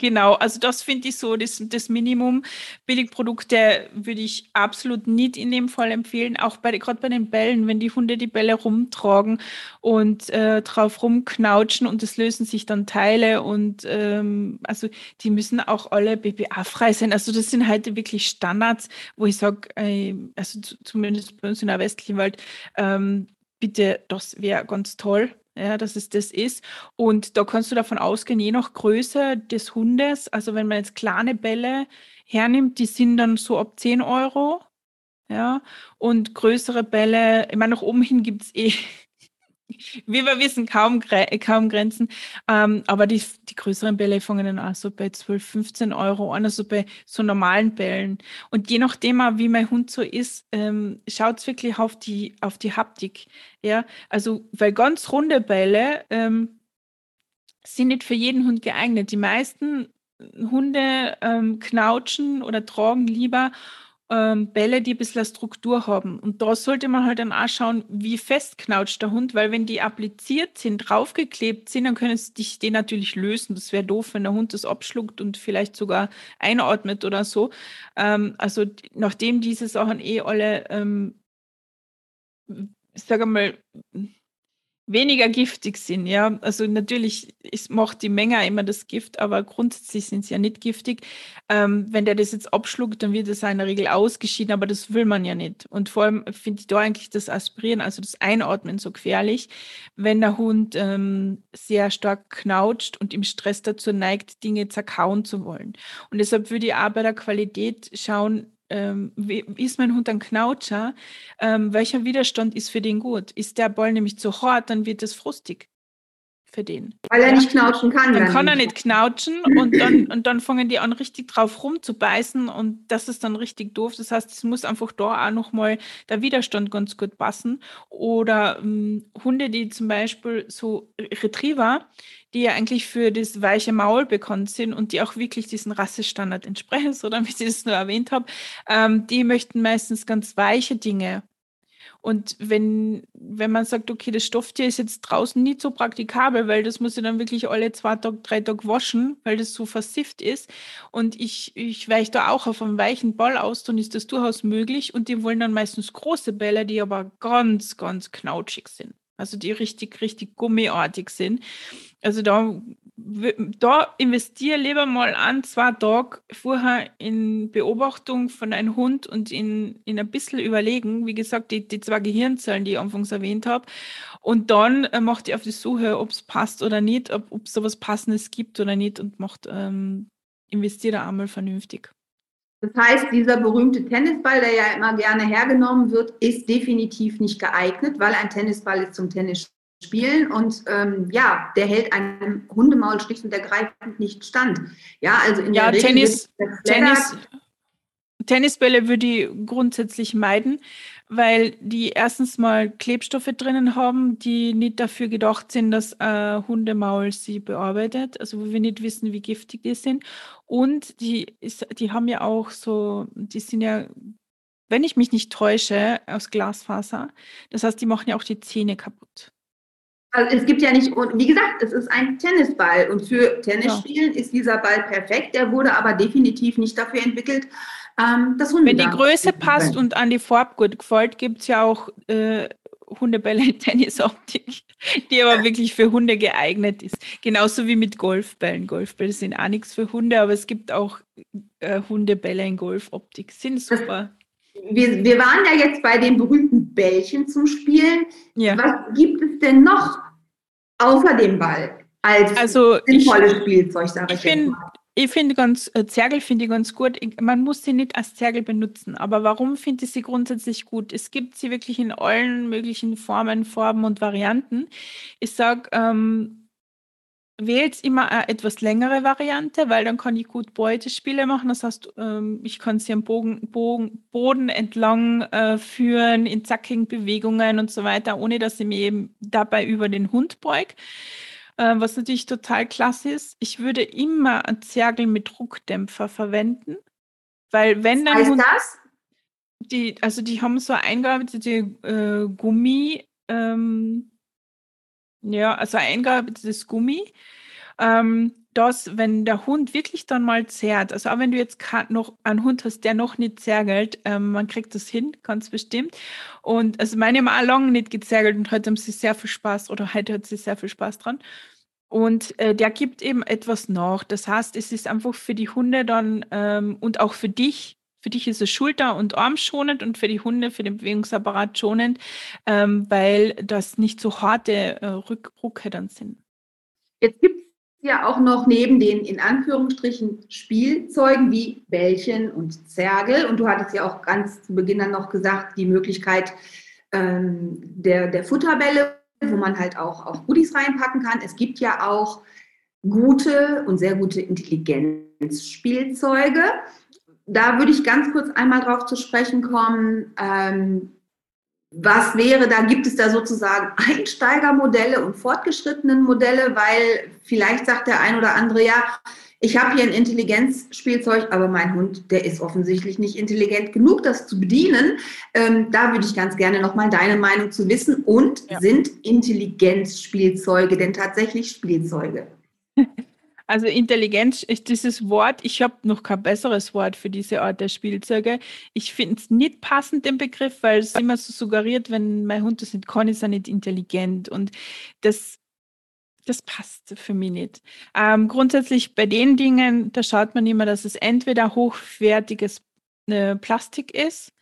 Speaker 1: Genau, also das finde ich so, das, das Minimum. Billigprodukte würde ich absolut nicht in dem Fall empfehlen, auch gerade bei den Bällen, wenn die Hunde die Bälle rumtragen und äh, drauf rumknautschen und es lösen sich dann Teile und ähm, also die müssen auch alle BPA-frei sein. Also das sind heute wirklich Standards, wo ich sage, äh, also zumindest bei uns in der westlichen Welt, ähm, bitte, das wäre ganz toll, ja, dass es das ist. Und da kannst du davon ausgehen, je nach Größe des Hundes, also wenn man jetzt kleine Bälle hernimmt, die sind dann so ab 10 Euro. Ja, und größere Bälle, ich meine, nach oben hin gibt es eh wie wir wissen, kaum, kaum Grenzen. Ähm, aber die, die größeren Bälle fangen dann auch so bei 12, 15 Euro an, also bei so normalen Bällen. Und je nachdem, wie mein Hund so ist, ähm, schaut es wirklich auf die, auf die Haptik. Ja, also, weil ganz runde Bälle ähm, sind nicht für jeden Hund geeignet. Die meisten Hunde ähm, knautschen oder tragen lieber ähm, Bälle, die ein bisschen Struktur haben. Und da sollte man halt dann auch schauen, wie fest knautscht der Hund, weil wenn die appliziert sind, draufgeklebt sind, dann können sie dich den natürlich lösen. Das wäre doof, wenn der Hund das abschluckt und vielleicht sogar einatmet oder so. Ähm, also nachdem diese Sachen eh alle, ähm, sage mal, weniger giftig sind. Ja, also natürlich ist, macht die Menge immer das Gift, aber grundsätzlich sind sie ja nicht giftig. Ähm, wenn der das jetzt abschluckt, dann wird es in der Regel ausgeschieden, aber das will man ja nicht. Und vor allem finde ich da eigentlich das Aspirieren, also das Einatmen so gefährlich, wenn der Hund ähm, sehr stark knautscht und im Stress dazu neigt, Dinge zerkauen zu wollen. Und deshalb würde ich auch bei der Qualität schauen, ähm, wie, ist mein Hund ein Knautscher? Ähm, welcher Widerstand ist für den gut? Ist der Ball nämlich zu hart, dann wird es frustig für den.
Speaker 2: Weil er nicht knautschen kann.
Speaker 1: Dann, dann kann er nicht knautschen und dann, und dann fangen die an, richtig drauf rumzubeißen und das ist dann richtig doof. Das heißt, es muss einfach da auch nochmal der Widerstand ganz gut passen. Oder ähm, Hunde, die zum Beispiel so Retriever, die ja eigentlich für das weiche Maul bekannt sind und die auch wirklich diesen Rassestandard entsprechen, so damit ich das nur erwähnt habe, ähm, die möchten meistens ganz weiche Dinge. Und wenn, wenn man sagt, okay, das Stofftier ist jetzt draußen nicht so praktikabel, weil das muss ich dann wirklich alle zwei Tage, drei Tage waschen, weil das so versifft ist. Und ich, ich weiche da auch auf einen weichen Ball aus, dann ist das durchaus möglich. Und die wollen dann meistens große Bälle, die aber ganz, ganz knautschig sind. Also die richtig, richtig gummiartig sind. Also da da investiere lieber mal ein, zwei Tage vorher in Beobachtung von einem Hund und in, in ein bisschen überlegen, wie gesagt, die, die zwei Gehirnzellen, die ich anfangs erwähnt habe. Und dann äh, macht ihr auf die Suche, ob es passt oder nicht, ob es sowas Passendes gibt oder nicht und macht, ähm, investiert einmal vernünftig.
Speaker 2: Das heißt, dieser berühmte Tennisball, der ja immer gerne hergenommen wird, ist definitiv nicht geeignet, weil ein Tennisball ist zum Tennis spielen und ähm, ja, der hält einem Hundemaul schlicht und ergreifend nicht stand. Ja, also in
Speaker 1: ja, der Tennis, Regel Tennis, Tennisbälle würde ich grundsätzlich meiden, weil die erstens mal Klebstoffe drinnen haben, die nicht dafür gedacht sind, dass ein Hundemaul sie bearbeitet, also wo wir nicht wissen, wie giftig die sind. Und die, ist, die haben ja auch so, die sind ja, wenn ich mich nicht täusche, aus Glasfaser. Das heißt, die machen ja auch die Zähne kaputt.
Speaker 2: Also es gibt ja nicht, wie gesagt, es ist ein Tennisball und für Tennisspielen ja. ist dieser Ball perfekt. Der wurde aber definitiv nicht dafür entwickelt, ähm,
Speaker 1: dass Hunde. Wenn die Größe passt und an die Farbe gut gefällt, gibt es ja auch äh, Hundebälle in Tennisoptik, die aber wirklich für Hunde geeignet ist. Genauso wie mit Golfbällen. Golfbälle sind auch nichts für Hunde, aber es gibt auch äh, Hundebälle in Golfoptik. Sind super
Speaker 2: wir, wir waren ja jetzt bei den berühmten Bällchen zum Spielen. Ja. Was gibt denn noch außer dem Ball als
Speaker 1: also sinnvolles ich, Spielzeug, sage ich, ich find, Ich finde ganz, äh, Zergel finde ich ganz gut. Ich, man muss sie nicht als Zergel benutzen. Aber warum finde ich sie grundsätzlich gut? Es gibt sie wirklich in allen möglichen Formen, Farben und Varianten. Ich sage, ähm, wählt immer eine etwas längere Variante, weil dann kann ich gut Beutespiele machen. Das heißt, ähm, ich kann sie am Bogen, Bogen, Boden entlang äh, führen, in zackigen Bewegungen und so weiter, ohne dass ich mich eben dabei über den Hund beug. Äh, was natürlich total klasse ist. Ich würde immer ein Zergel mit Druckdämpfer verwenden, weil wenn dann. Heißt Hund, das? Die, also die haben so eingearbeitete äh, Gummi. Ähm, ja, also eingearbeitetes Gummi, ähm, dass, wenn der Hund wirklich dann mal zerrt, also auch wenn du jetzt noch einen Hund hast, der noch nicht zergelt, ähm, man kriegt das hin, ganz bestimmt. Und also meine haben auch lange nicht gezergelt und heute haben sie sehr viel Spaß oder heute hat sie sehr viel Spaß dran. Und äh, der gibt eben etwas nach. Das heißt, es ist einfach für die Hunde dann ähm, und auch für dich für dich ist es Schulter- und Armschonend und für die Hunde, für den Bewegungsapparat schonend, ähm, weil das nicht so harte äh, Rückrucke dann sind.
Speaker 2: Jetzt gibt es ja auch noch neben den in Anführungsstrichen Spielzeugen wie Bällchen und Zergel, und du hattest ja auch ganz zu Beginn dann noch gesagt, die Möglichkeit ähm, der, der Futterbälle, wo man halt auch, auch Goodies reinpacken kann. Es gibt ja auch gute und sehr gute Intelligenzspielzeuge da würde ich ganz kurz einmal drauf zu sprechen kommen. Ähm, was wäre, da gibt es da sozusagen Einsteigermodelle und fortgeschrittenen Modelle, weil vielleicht sagt der ein oder andere, ja, ich habe hier ein Intelligenzspielzeug, aber mein Hund, der ist offensichtlich nicht intelligent genug, das zu bedienen. Ähm, da würde ich ganz gerne nochmal deine Meinung zu wissen. Und ja. sind Intelligenzspielzeuge denn tatsächlich Spielzeuge?
Speaker 1: Also Intelligenz ist dieses Wort, ich habe noch kein besseres Wort für diese Art der Spielzeuge. Ich finde es nicht passend, den Begriff, weil es immer so suggeriert, wenn mein Hund das nicht kann, ist er nicht intelligent. Und das, das passt für mich nicht. Ähm, grundsätzlich bei den Dingen, da schaut man immer, dass es entweder hochwertiges äh, Plastik ist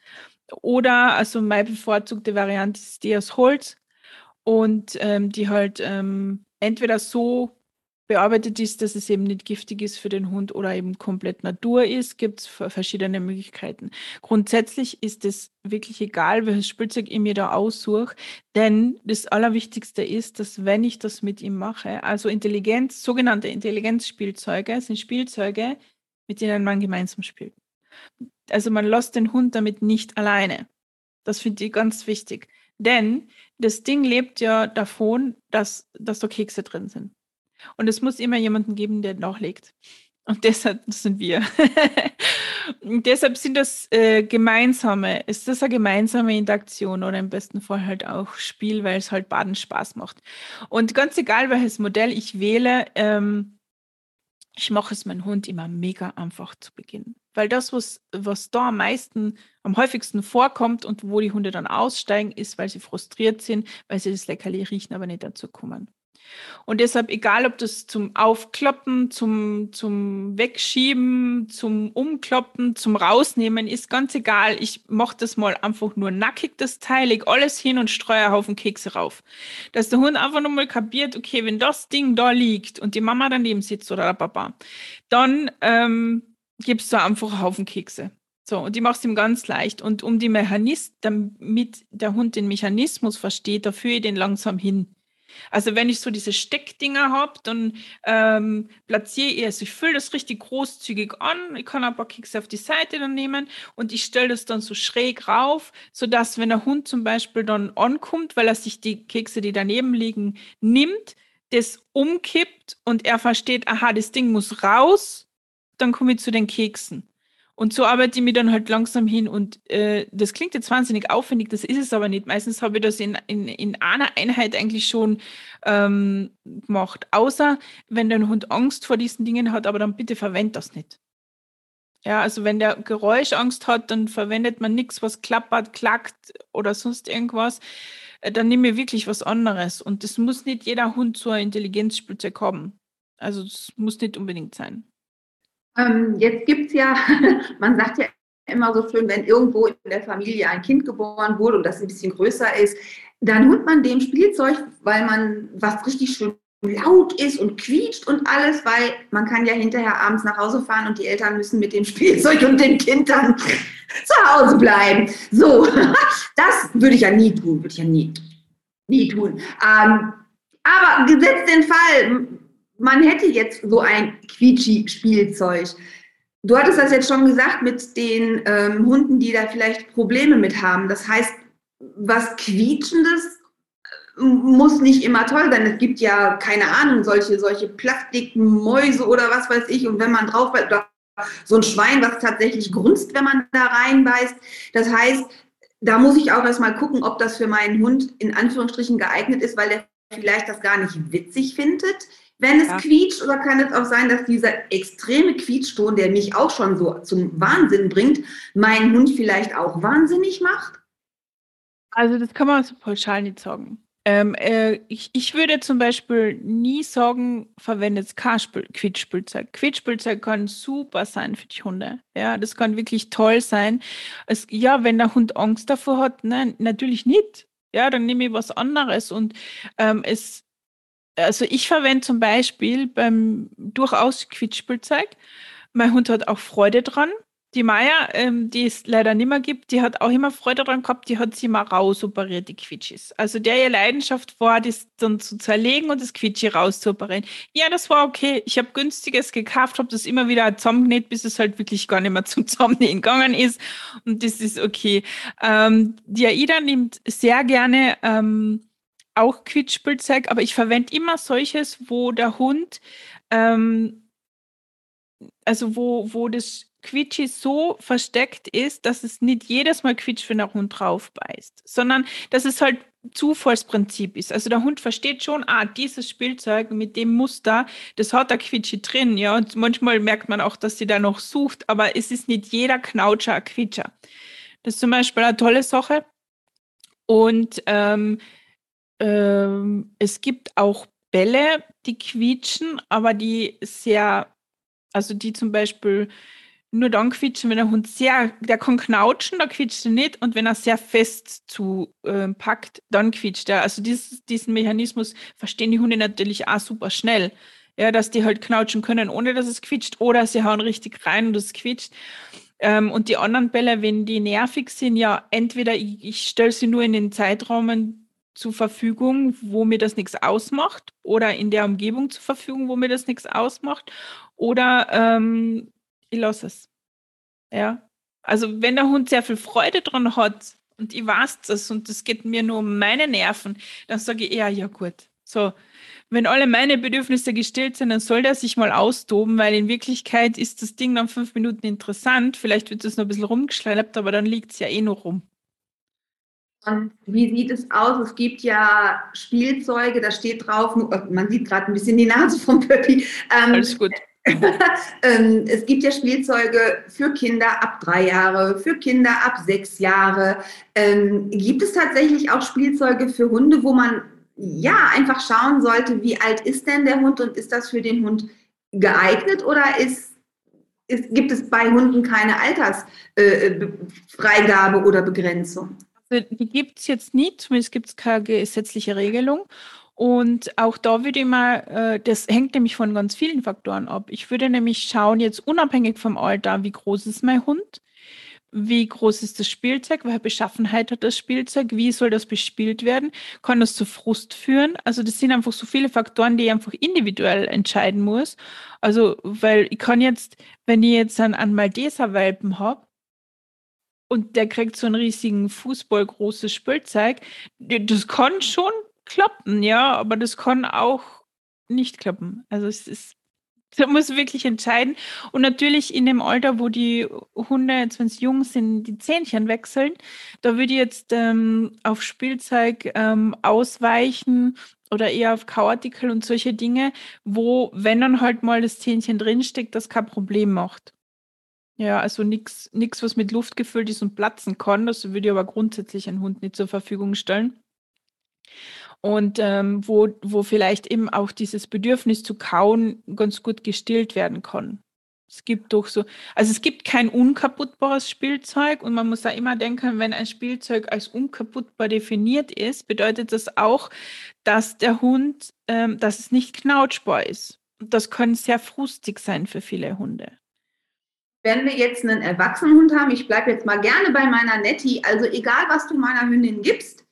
Speaker 1: oder, also meine bevorzugte Variante ist die aus Holz und ähm, die halt ähm, entweder so bearbeitet ist, dass es eben nicht giftig ist für den Hund oder eben komplett Natur ist, gibt es verschiedene Möglichkeiten. Grundsätzlich ist es wirklich egal, welches Spielzeug ich mir da aussuche, denn das Allerwichtigste ist, dass wenn ich das mit ihm mache, also Intelligenz, sogenannte Intelligenzspielzeuge sind Spielzeuge, mit denen man gemeinsam spielt. Also man lässt den Hund damit nicht alleine. Das finde ich ganz wichtig. Denn das Ding lebt ja davon, dass, dass da Kekse drin sind. Und es muss immer jemanden geben, der nachlegt. Und deshalb sind wir. und deshalb sind das äh, gemeinsame, ist das eine gemeinsame Interaktion oder im besten Fall halt auch Spiel, weil es halt Baden Spaß macht. Und ganz egal, welches Modell ich wähle, ähm, ich mache es meinem Hund immer mega einfach zu Beginn. Weil das, was, was da am meisten, am häufigsten vorkommt und wo die Hunde dann aussteigen, ist, weil sie frustriert sind, weil sie das Leckerli riechen, aber nicht dazu kommen. Und deshalb, egal ob das zum Aufkloppen, zum, zum Wegschieben, zum Umkloppen, zum Rausnehmen ist, ganz egal. Ich mache das mal einfach nur nackig, das Teil, leg alles hin und streue einen Haufen Kekse rauf. Dass der Hund einfach nochmal kapiert, okay, wenn das Ding da liegt und die Mama daneben sitzt oder der Papa, dann ähm, gibst du einfach einen Haufen Kekse. So, und die machst ihm ganz leicht. Und um die Mechanismus, damit der Hund den Mechanismus versteht, da führe ich den langsam hin. Also wenn ich so diese Steckdinger habe, dann ähm, platziere ich, also ich fülle das richtig großzügig an, ich kann ein paar Kekse auf die Seite dann nehmen und ich stelle das dann so schräg rauf, sodass wenn der Hund zum Beispiel dann ankommt, weil er sich die Kekse, die daneben liegen, nimmt, das umkippt und er versteht, aha, das Ding muss raus, dann komme ich zu den Keksen. Und so arbeite ich mich dann halt langsam hin. Und äh, das klingt jetzt wahnsinnig aufwendig, das ist es aber nicht. Meistens habe ich das in, in, in einer Einheit eigentlich schon ähm, gemacht. Außer wenn der Hund Angst vor diesen Dingen hat, aber dann bitte verwend das nicht. Ja, also wenn der Geräuschangst hat, dann verwendet man nichts, was klappert, klackt oder sonst irgendwas. Äh, dann nehme ich wirklich was anderes. Und das muss nicht jeder Hund zur Intelligenzspielzeug haben. Also das muss nicht unbedingt sein.
Speaker 2: Ähm, jetzt gibt es ja, man sagt ja immer so schön, wenn irgendwo in der Familie ein Kind geboren wurde und das ein bisschen größer ist, dann holt man dem Spielzeug, weil man was richtig schön laut ist und quietscht und alles, weil man kann ja hinterher abends nach Hause fahren und die Eltern müssen mit dem Spielzeug und dem Kind dann zu Hause bleiben. So, das würde ich ja nie tun, würde ich ja nie, nie tun. Ähm, aber gesetzt den Fall, man hätte jetzt so ein Quietschi-Spielzeug. Du hattest das jetzt schon gesagt mit den ähm, Hunden, die da vielleicht Probleme mit haben. Das heißt, was Quietschendes äh, muss nicht immer toll sein. Es gibt ja, keine Ahnung, solche, solche Plastikmäuse oder was weiß ich. Und wenn man drauf oder so ein Schwein, was tatsächlich grunzt, wenn man da reinbeißt. Das heißt, da muss ich auch erstmal gucken, ob das für meinen Hund in Anführungsstrichen geeignet ist, weil der vielleicht das gar nicht witzig findet wenn es ja. quietscht oder kann es auch sein, dass dieser extreme Quietschton, der mich auch schon so zum Wahnsinn bringt, meinen Hund vielleicht auch wahnsinnig macht?
Speaker 1: Also das kann man so pauschal nicht sagen. Ähm, äh, ich, ich würde zum Beispiel nie sagen, verwendet Quietschspielzeug. Quietschspielzeug kann super sein für die Hunde. Ja, das kann wirklich toll sein. Es, ja, wenn der Hund Angst davor hat, nein, natürlich nicht. Ja, dann nehme ich was anderes. Und ähm, es, also ich verwende zum Beispiel beim durchaus Quietschspielzeug. Mein Hund hat auch Freude dran. Die Maya, ähm, die es leider nicht mehr gibt, die hat auch immer Freude dran gehabt, die hat sie mal rausoperiert, die Quietschis. Also der ihr Leidenschaft war, das dann zu zerlegen und das Quietschi rauszuoperieren. Ja, das war okay. Ich habe günstiges gekauft, habe das immer wieder zusammengenäht, bis es halt wirklich gar nicht mehr zum Zusammennähen gegangen ist. Und das ist okay. Ähm, die Aida nimmt sehr gerne ähm, auch Quietschspielzeug, aber ich verwende immer solches, wo der Hund, ähm, also wo, wo das Quietschi so versteckt ist, dass es nicht jedes Mal quietscht, wenn der Hund drauf beißt, sondern dass es halt Zufallsprinzip ist. Also der Hund versteht schon, ah, dieses Spielzeug mit dem Muster, das hat der Quietschi drin, ja, und manchmal merkt man auch, dass sie da noch sucht, aber es ist nicht jeder Knautscher ein Quietscher. Das ist zum Beispiel eine tolle Sache. Und ähm, ähm, es gibt auch Bälle, die quietschen, aber die sehr, also die zum Beispiel nur dann quietschen, wenn der Hund sehr, der kann knautschen, da quietscht er nicht und wenn er sehr fest zu äh, packt, dann quietscht er. Also dieses, diesen Mechanismus verstehen die Hunde natürlich auch super schnell. Ja, dass die halt knautschen können, ohne dass es quietscht, oder sie hauen richtig rein und es quietscht. Ähm, und die anderen Bälle, wenn die nervig sind, ja, entweder ich, ich stelle sie nur in den Zeitrahmen, zur Verfügung, wo mir das nichts ausmacht oder in der Umgebung zur Verfügung, wo mir das nichts ausmacht oder ähm, ich lasse es. Ja. Also wenn der Hund sehr viel Freude dran hat und ich weiß das und es geht mir nur um meine Nerven, dann sage ich eher, ja gut. So, wenn alle meine Bedürfnisse gestillt sind, dann soll der sich mal austoben, weil in Wirklichkeit ist das Ding dann fünf Minuten interessant. Vielleicht wird es noch ein bisschen rumgeschleift, aber dann liegt es ja eh noch rum.
Speaker 2: Und wie sieht es aus? Es gibt ja Spielzeuge, da steht drauf, man sieht gerade ein bisschen die Nase vom Pöppi.
Speaker 1: Ähm, Alles gut.
Speaker 2: Ähm, es gibt ja Spielzeuge für Kinder ab drei Jahre, für Kinder ab sechs Jahre. Ähm, gibt es tatsächlich auch Spielzeuge für Hunde, wo man ja, einfach schauen sollte, wie alt ist denn der Hund und ist das für den Hund geeignet oder ist, ist gibt es bei Hunden keine Altersfreigabe äh, oder Begrenzung?
Speaker 1: Also die gibt es jetzt nicht, zumindest gibt es keine gesetzliche Regelung. Und auch da würde ich mal, äh, das hängt nämlich von ganz vielen Faktoren ab. Ich würde nämlich schauen, jetzt unabhängig vom Alter, wie groß ist mein Hund? Wie groß ist das Spielzeug? Welche Beschaffenheit hat das Spielzeug? Wie soll das bespielt werden? Kann das zu Frust führen? Also das sind einfach so viele Faktoren, die ich einfach individuell entscheiden muss. Also, weil ich kann jetzt, wenn ich jetzt einen, einen Malteser-Welpen habe, und der kriegt so einen riesigen Fußball großes Spielzeug, das kann schon klappen, ja, aber das kann auch nicht klappen. Also es ist, da muss wirklich entscheiden. Und natürlich in dem Alter, wo die Hunde, jetzt wenn sie jung sind, die Zähnchen wechseln, da würde ich jetzt ähm, auf Spielzeug ähm, ausweichen oder eher auf Kauartikel und solche Dinge, wo, wenn dann halt mal das Zähnchen drinsteckt, das kein Problem macht. Ja, also nichts, was mit Luft gefüllt ist und platzen kann. Das würde ich aber grundsätzlich einen Hund nicht zur Verfügung stellen und ähm, wo, wo vielleicht eben auch dieses Bedürfnis zu kauen ganz gut gestillt werden kann. Es gibt doch so, also es gibt kein unkaputtbares Spielzeug und man muss da immer denken, wenn ein Spielzeug als unkaputtbar definiert ist, bedeutet das auch, dass der Hund, ähm, dass es nicht knautschbar ist. Und das kann sehr frustig sein für viele Hunde.
Speaker 2: Wenn wir jetzt einen Erwachsenenhund haben, ich bleibe jetzt mal gerne bei meiner Nettie, also egal was du meiner Hündin gibst,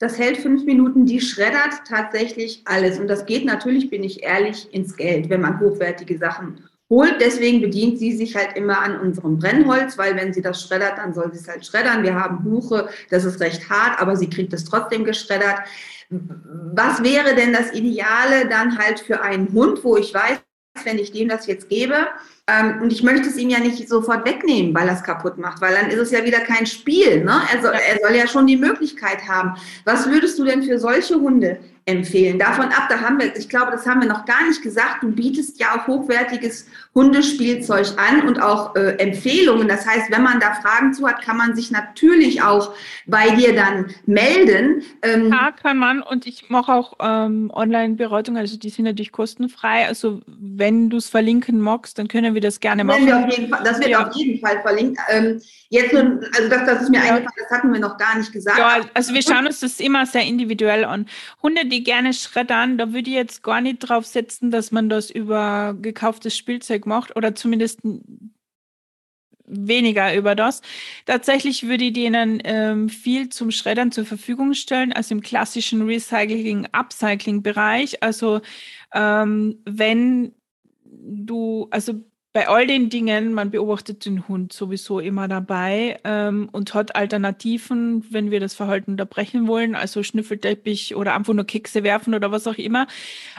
Speaker 2: das hält fünf Minuten, die schreddert tatsächlich alles. Und das geht natürlich, bin ich ehrlich, ins Geld, wenn man hochwertige Sachen holt. Deswegen bedient sie sich halt immer an unserem Brennholz, weil wenn sie das schreddert, dann soll sie es halt schreddern. Wir haben Buche, das ist recht hart, aber sie kriegt es trotzdem geschreddert. Was wäre denn das Ideale dann halt für einen Hund, wo ich weiß, wenn ich dem das jetzt gebe, ähm, und ich möchte es ihm ja nicht sofort wegnehmen, weil er es kaputt macht, weil dann ist es ja wieder kein Spiel. Ne? Er, soll, er soll ja schon die Möglichkeit haben. Was würdest du denn für solche Hunde empfehlen. Davon ab, da haben wir, ich glaube, das haben wir noch gar nicht gesagt, du bietest ja auch hochwertiges Hundespielzeug an und auch äh, Empfehlungen. Das heißt, wenn man da Fragen zu hat, kann man sich natürlich auch bei dir dann melden.
Speaker 1: Ähm, ja, kann man und ich mache auch ähm, Online-Beratungen, also die sind natürlich kostenfrei. Also wenn du es verlinken magst, dann können wir das gerne machen. Wir
Speaker 2: auf jeden Fall, das wird ja. auf jeden Fall verlinkt. Ähm, jetzt, also das, das ist mir ja. eingefallen, das hatten wir noch gar nicht gesagt.
Speaker 1: Ja, also wir schauen uns das immer sehr individuell an. Hunde, die gerne schreddern, da würde ich jetzt gar nicht drauf setzen, dass man das über gekauftes Spielzeug macht oder zumindest weniger über das. Tatsächlich würde ich denen ähm, viel zum Schreddern zur Verfügung stellen, also im klassischen Recycling-Upcycling-Bereich. Also ähm, wenn du, also bei all den Dingen, man beobachtet den Hund sowieso immer dabei ähm, und hat Alternativen, wenn wir das Verhalten unterbrechen wollen, also Schnüffelteppich oder einfach nur Kekse werfen oder was auch immer.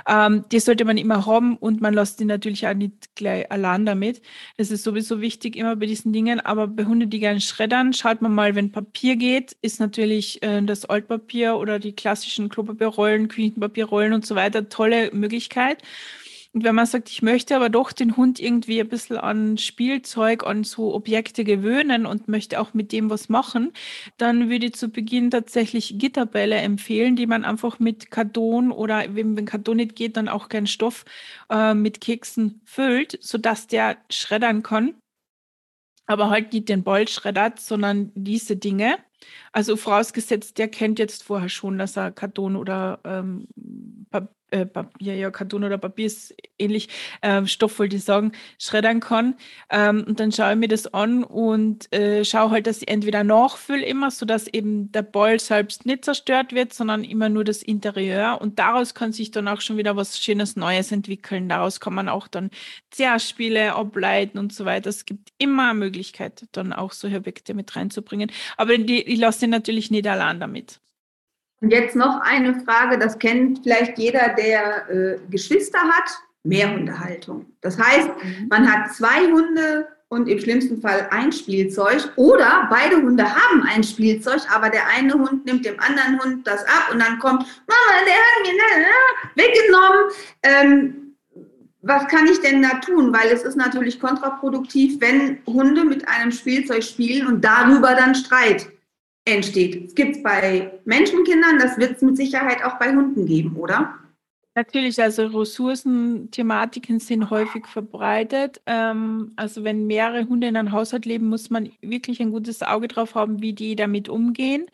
Speaker 1: Ähm, die sollte man immer haben und man lässt die natürlich auch nicht gleich allein damit. Das ist sowieso wichtig immer bei diesen Dingen. Aber bei Hunden, die gerne schreddern, schaut man mal, wenn Papier geht, ist natürlich äh, das Altpapier oder die klassischen Klopapierrollen, Küchenpapierrollen und so weiter tolle Möglichkeit. Und wenn man sagt, ich möchte aber doch den Hund irgendwie ein bisschen an Spielzeug, an so Objekte gewöhnen und möchte auch mit dem was machen, dann würde ich zu Beginn tatsächlich Gitterbälle empfehlen, die man einfach mit Karton oder wenn, Karton nicht geht, dann auch kein Stoff äh, mit Keksen füllt, sodass der schreddern kann. Aber halt nicht den Ball schreddert, sondern diese Dinge. Also vorausgesetzt, der kennt jetzt vorher schon, dass er Karton oder ähm, äh, Papier, ja, Karton oder Papier ist ähnlich, ähm, Stoff wollte ich sagen, schreddern kann. Ähm, und dann schaue ich mir das an und äh, schaue halt, dass ich entweder nachfülle immer, sodass eben der Ball selbst nicht zerstört wird, sondern immer nur das Interieur. Und daraus kann sich dann auch schon wieder was Schönes Neues entwickeln. Daraus kann man auch dann Zerspiele ableiten und so weiter. Es gibt immer eine Möglichkeit, dann auch solche Objekte mit reinzubringen. Aber die, ich lasse den natürlich nicht allein damit.
Speaker 2: Und jetzt noch eine Frage, das kennt vielleicht jeder, der äh, Geschwister hat, Mehrhundehaltung. Das heißt, mhm. man hat zwei Hunde und im schlimmsten Fall ein Spielzeug oder beide Hunde haben ein Spielzeug, aber der eine Hund nimmt dem anderen Hund das ab und dann kommt, Mama, der hat mir ne, ne, weggenommen. Ähm, was kann ich denn da tun? Weil es ist natürlich kontraproduktiv, wenn Hunde mit einem Spielzeug spielen und darüber dann Streit entsteht. Es gibt es bei Menschenkindern, das wird es mit Sicherheit auch bei Hunden geben, oder?
Speaker 1: Natürlich, also Ressourcenthematiken sind häufig verbreitet. Ähm, also wenn mehrere Hunde in einem Haushalt leben, muss man wirklich ein gutes Auge drauf haben, wie die damit umgehen,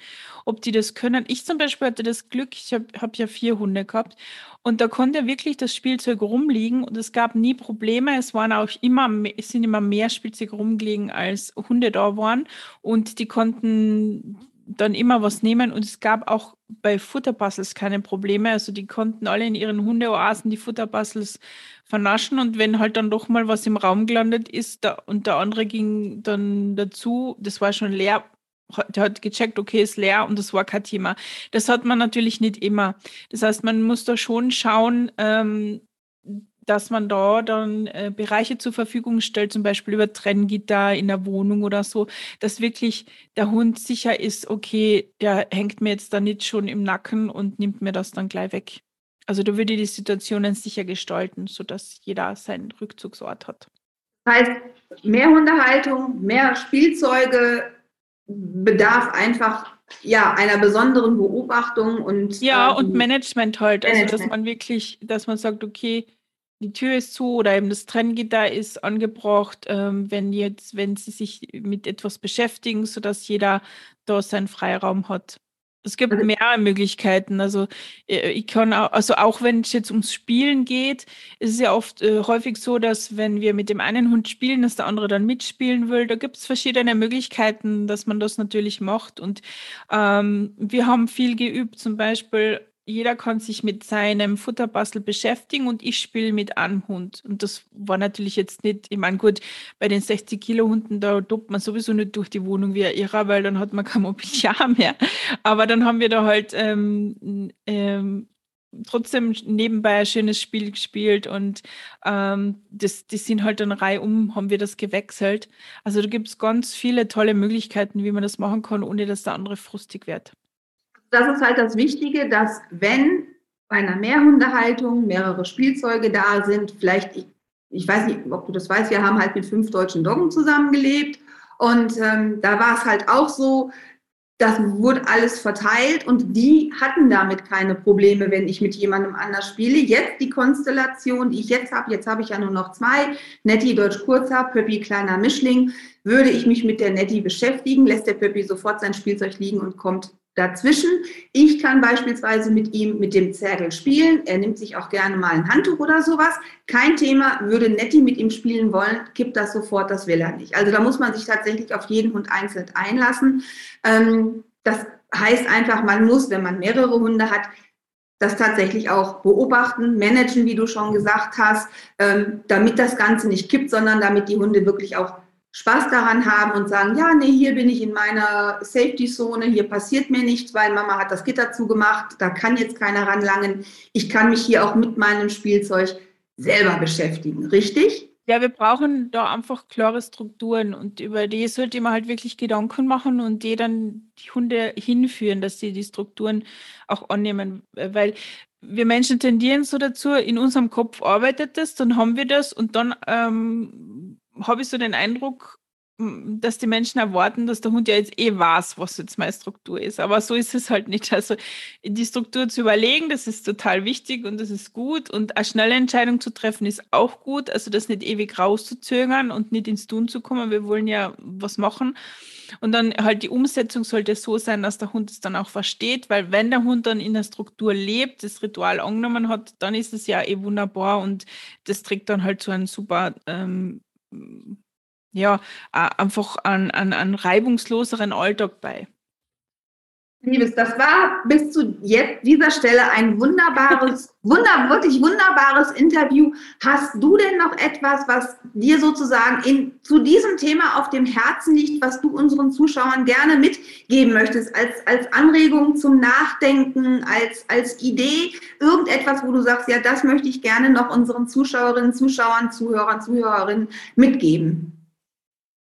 Speaker 1: ob die das können. Ich zum Beispiel hatte das Glück, ich habe hab ja vier Hunde gehabt und da konnte wirklich das Spielzeug rumliegen und es gab nie Probleme. Es waren auch immer, es sind immer mehr Spielzeug rumgelegen, als Hunde da waren und die konnten dann immer was nehmen und es gab auch bei Futterpuzzles keine Probleme. Also die konnten alle in ihren Hundeoasen die Futterpuzzles vernaschen und wenn halt dann doch mal was im Raum gelandet ist da, und der andere ging dann dazu, das war schon leer, der hat gecheckt, okay, ist leer und das war kein Thema. Das hat man natürlich nicht immer. Das heißt, man muss da schon schauen, ähm, dass man da dann äh, Bereiche zur Verfügung stellt, zum Beispiel über Trenngitter in der Wohnung oder so, dass wirklich der Hund sicher ist, okay, der hängt mir jetzt da nicht schon im Nacken und nimmt mir das dann gleich weg. Also da würde die Situationen sicher gestalten, sodass jeder seinen Rückzugsort hat.
Speaker 2: Das heißt, mehr Hundehaltung, mehr Spielzeuge bedarf einfach ja, einer besonderen Beobachtung und
Speaker 1: ja ähm, und Management halt, Management. also dass man wirklich, dass man sagt, okay, die Tür ist zu oder eben das Trenngitter ist angebracht, ähm, wenn jetzt, wenn sie sich mit etwas beschäftigen, sodass jeder da seinen Freiraum hat. Es gibt also mehrere Möglichkeiten. Also äh, ich kann auch, also auch wenn es jetzt ums Spielen geht, ist es ja oft äh, häufig so, dass wenn wir mit dem einen Hund spielen, dass der andere dann mitspielen will. Da gibt es verschiedene Möglichkeiten, dass man das natürlich macht. Und ähm, wir haben viel geübt, zum Beispiel jeder kann sich mit seinem Futterbastel beschäftigen und ich spiele mit einem Hund. Und das war natürlich jetzt nicht, ich meine, gut, bei den 60 Kilo Hunden, da dobt man sowieso nicht durch die Wohnung wie ein Irrer, weil dann hat man kein Mobiliar mehr. Aber dann haben wir da halt ähm, ähm, trotzdem nebenbei ein schönes Spiel gespielt und ähm, das, die sind halt dann reihum, haben wir das gewechselt. Also da gibt es ganz viele tolle Möglichkeiten, wie man das machen kann, ohne dass der andere frustig wird
Speaker 2: das ist halt das Wichtige, dass wenn bei einer Mehrhundehaltung mehrere Spielzeuge da sind, vielleicht, ich, ich weiß nicht, ob du das weißt, wir haben halt mit fünf deutschen Doggen zusammengelebt und ähm, da war es halt auch so, das wurde alles verteilt und die hatten damit keine Probleme, wenn ich mit jemandem anders spiele. Jetzt die Konstellation, die ich jetzt habe, jetzt habe ich ja nur noch zwei, Nettie Deutsch Kurzer, Pöppi kleiner Mischling, würde ich mich mit der Nettie beschäftigen, lässt der Pöppi sofort sein Spielzeug liegen und kommt dazwischen. Ich kann beispielsweise mit ihm mit dem Zergel spielen. Er nimmt sich auch gerne mal ein Handtuch oder sowas. Kein Thema, würde Nettie mit ihm spielen wollen, kippt das sofort, das will er nicht. Also da muss man sich tatsächlich auf jeden Hund einzeln einlassen. Ähm, das heißt einfach, man muss, wenn man mehrere Hunde hat, das tatsächlich auch beobachten, managen, wie du schon gesagt hast, ähm, damit das Ganze nicht kippt, sondern damit die Hunde wirklich auch Spaß daran haben und sagen, ja, nee, hier bin ich in meiner Safety-Zone, hier passiert mir nichts, weil Mama hat das Gitter zugemacht, da kann jetzt keiner ranlangen. Ich kann mich hier auch mit meinem Spielzeug selber beschäftigen, richtig?
Speaker 1: Ja, wir brauchen da einfach klare Strukturen und über die sollte man halt wirklich Gedanken machen und die dann die Hunde hinführen, dass sie die Strukturen auch annehmen, weil wir Menschen tendieren so dazu, in unserem Kopf arbeitet das, dann haben wir das und dann ähm, habe ich so den Eindruck, dass die Menschen erwarten, dass der Hund ja jetzt eh weiß, was jetzt meine Struktur ist. Aber so ist es halt nicht. Also die Struktur zu überlegen, das ist total wichtig und das ist gut. Und eine schnelle Entscheidung zu treffen ist auch gut. Also das nicht ewig rauszuzögern und nicht ins Tun zu kommen. Wir wollen ja was machen. Und dann halt die Umsetzung sollte so sein, dass der Hund es dann auch versteht, weil wenn der Hund dann in der Struktur lebt, das Ritual angenommen hat, dann ist es ja eh wunderbar und das trägt dann halt zu einem super ähm, ja, einfach an, an, an reibungsloseren Alltag bei.
Speaker 2: Liebes, das war bis zu jetzt dieser Stelle ein wunderbares, wunder, wirklich wunderbares Interview. Hast du denn noch etwas, was dir sozusagen in, zu diesem Thema auf dem Herzen liegt, was du unseren Zuschauern gerne mitgeben möchtest, als, als Anregung zum Nachdenken, als, als Idee, irgendetwas, wo du sagst, ja, das möchte ich gerne noch unseren Zuschauerinnen, Zuschauern, Zuhörern, Zuhörerinnen mitgeben?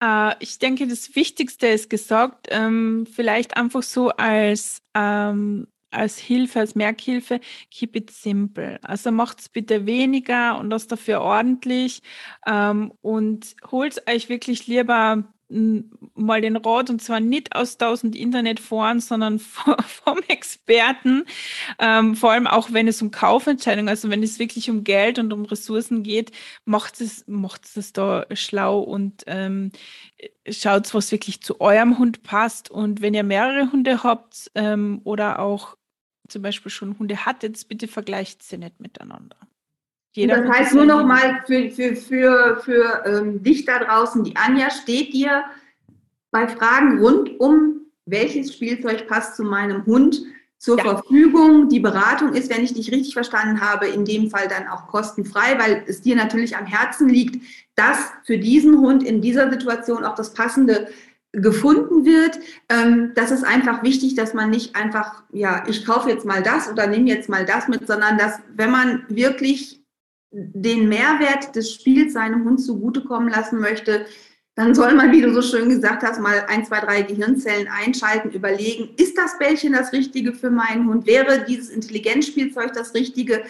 Speaker 1: Äh, ich denke, das Wichtigste ist gesagt, ähm, vielleicht einfach so als, ähm, als Hilfe, als Merkhilfe, keep it simple. Also macht es bitte weniger und das dafür ordentlich ähm, und holt euch wirklich lieber mal den Rat und zwar nicht aus tausend Internetforen, sondern vom Experten. Ähm, vor allem auch wenn es um Kaufentscheidungen, also wenn es wirklich um Geld und um Ressourcen geht, macht es, macht es da schlau und ähm, schaut, was wirklich zu eurem Hund passt. Und wenn ihr mehrere Hunde habt ähm, oder auch zum Beispiel schon Hunde hattet, bitte vergleicht sie nicht miteinander.
Speaker 2: Jeder das heißt nur noch mal für, für, für, für ähm, dich da draußen, die Anja steht dir bei Fragen rund um welches Spielzeug passt zu meinem Hund zur ja. Verfügung. Die Beratung ist, wenn ich dich richtig verstanden habe, in dem Fall dann auch kostenfrei, weil es dir natürlich am Herzen liegt, dass für diesen Hund in dieser Situation auch das passende gefunden wird. Ähm, das ist einfach wichtig, dass man nicht einfach, ja, ich kaufe jetzt mal das oder nehme jetzt mal das mit, sondern dass, wenn man wirklich den Mehrwert des Spiels seinem Hund zugutekommen lassen möchte, dann soll man, wie du so schön gesagt hast, mal ein, zwei, drei Gehirnzellen einschalten, überlegen, ist das Bällchen das Richtige für meinen Hund? Wäre dieses Intelligenzspielzeug das Richtige?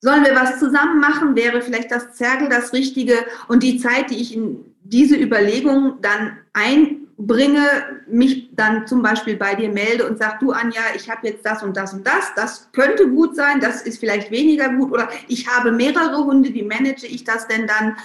Speaker 2: Sollen wir was zusammen machen? Wäre vielleicht das Zergel das Richtige? Und die Zeit, die ich in diese Überlegung dann ein bringe, mich dann zum Beispiel bei dir melde und sag, du Anja, ich habe jetzt das und das und das, das könnte gut sein, das ist vielleicht weniger gut oder ich habe mehrere Hunde, wie manage ich das denn dann?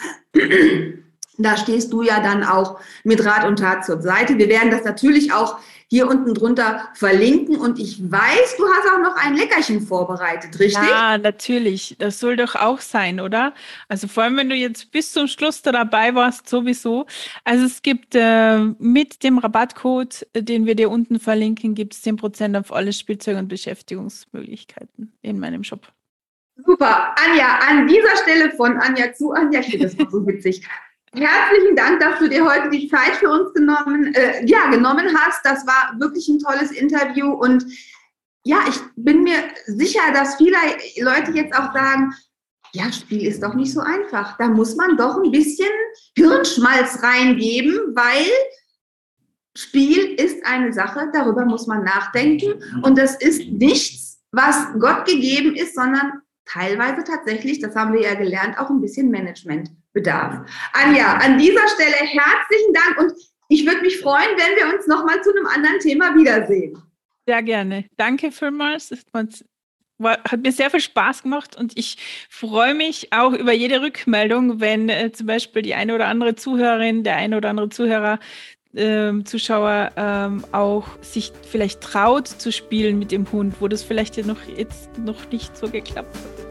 Speaker 2: Da stehst du ja dann auch mit Rat und Tat zur Seite. Wir werden das natürlich auch hier unten drunter verlinken. Und ich weiß, du hast auch noch ein Leckerchen vorbereitet, richtig?
Speaker 1: Ja, natürlich. Das soll doch auch sein, oder? Also vor allem, wenn du jetzt bis zum Schluss da dabei warst, sowieso. Also es gibt äh, mit dem Rabattcode, äh, den wir dir unten verlinken, gibt es 10% auf alle Spielzeuge und Beschäftigungsmöglichkeiten in meinem Shop.
Speaker 2: Super. Anja, an dieser Stelle von Anja zu Anja, ich finde das so witzig. Herzlichen Dank, dass du dir heute die Zeit für uns genommen, äh, ja, genommen hast. Das war wirklich ein tolles Interview und ja, ich bin mir sicher, dass viele Leute jetzt auch sagen, ja, Spiel ist doch nicht so einfach. Da muss man doch ein bisschen Hirnschmalz reingeben, weil Spiel ist eine Sache, darüber muss man nachdenken und das ist nichts, was Gott gegeben ist, sondern teilweise tatsächlich, das haben wir ja gelernt, auch ein bisschen Managementbedarf. Anja, an dieser Stelle herzlichen Dank und ich würde mich freuen, wenn wir uns nochmal zu einem anderen Thema wiedersehen.
Speaker 1: Sehr gerne. Danke vielmals. Hat mir sehr viel Spaß gemacht und ich freue mich auch über jede Rückmeldung, wenn äh, zum Beispiel die eine oder andere Zuhörerin, der eine oder andere Zuhörer ähm, Zuschauer ähm, auch sich vielleicht traut zu spielen mit dem Hund, wo das vielleicht ja noch jetzt noch nicht so geklappt hat.